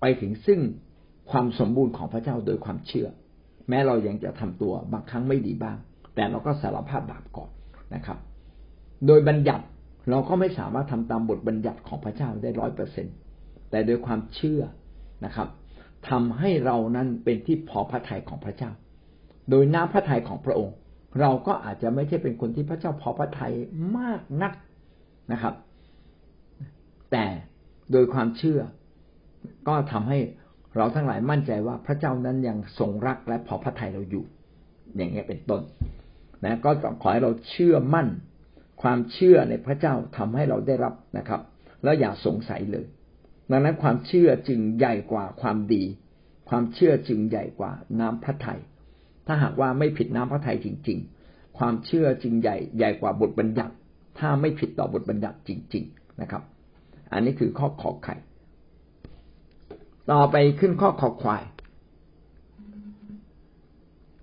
ไปถึงซึ่งความสมบูรณ์ของพระเจ้าโดยความเชื่อ แม้เรายังจะทำตัวบางครั้งไม่ดีบ้าง แต่เราก็สารภาพบาปก่อนนะครับ โดยบัญญัติเราก็ไม่สามารถทำตามบทบัญญัติของพระเจ้าได้ร้อยเปอร์เซ็นแต่โดยความเชื่อนะครับทำให้เรานั้นเป็นที่พอพระทัยของพระเจ้า โดยน้ำพระทัยของพระองค์ เราก็อาจจะไม่ใช่เป็นคนที่พระเจ้าพอพระทัยมากนักนะครับ แต่โดยความเชื่อ ก็ทำให้เราทั้งหลายมั่นใจว่าพระเจ้านั้นยังทรงรักและพอพระทัยเราอยู่ อย่างเงี้ยเป็นต้นนะก็ขอให้เราเชื่อมั่น ความเชื่อในพระเจ้าทำให้เราได้รับนะครับ แล้วอย่าสงสัยเลย ดังนั้นความเชื่อจึงใหญ่กว่าความดี ความเชื่อจึงใหญ่กว่าน้ำพระทยัย ถ้าหากว่าไม่ผิดน้ำพระทัยจริง ๆ ความเชื่อจริงใหญ่ใหญ่กว่าบทบัญญัติ ถ้าไม่ผิดต่อบทบัญญัติจริง ๆนะครับ อันนี้คือข้อขอไข่ ต่อไปขึ้นข้อขอควาย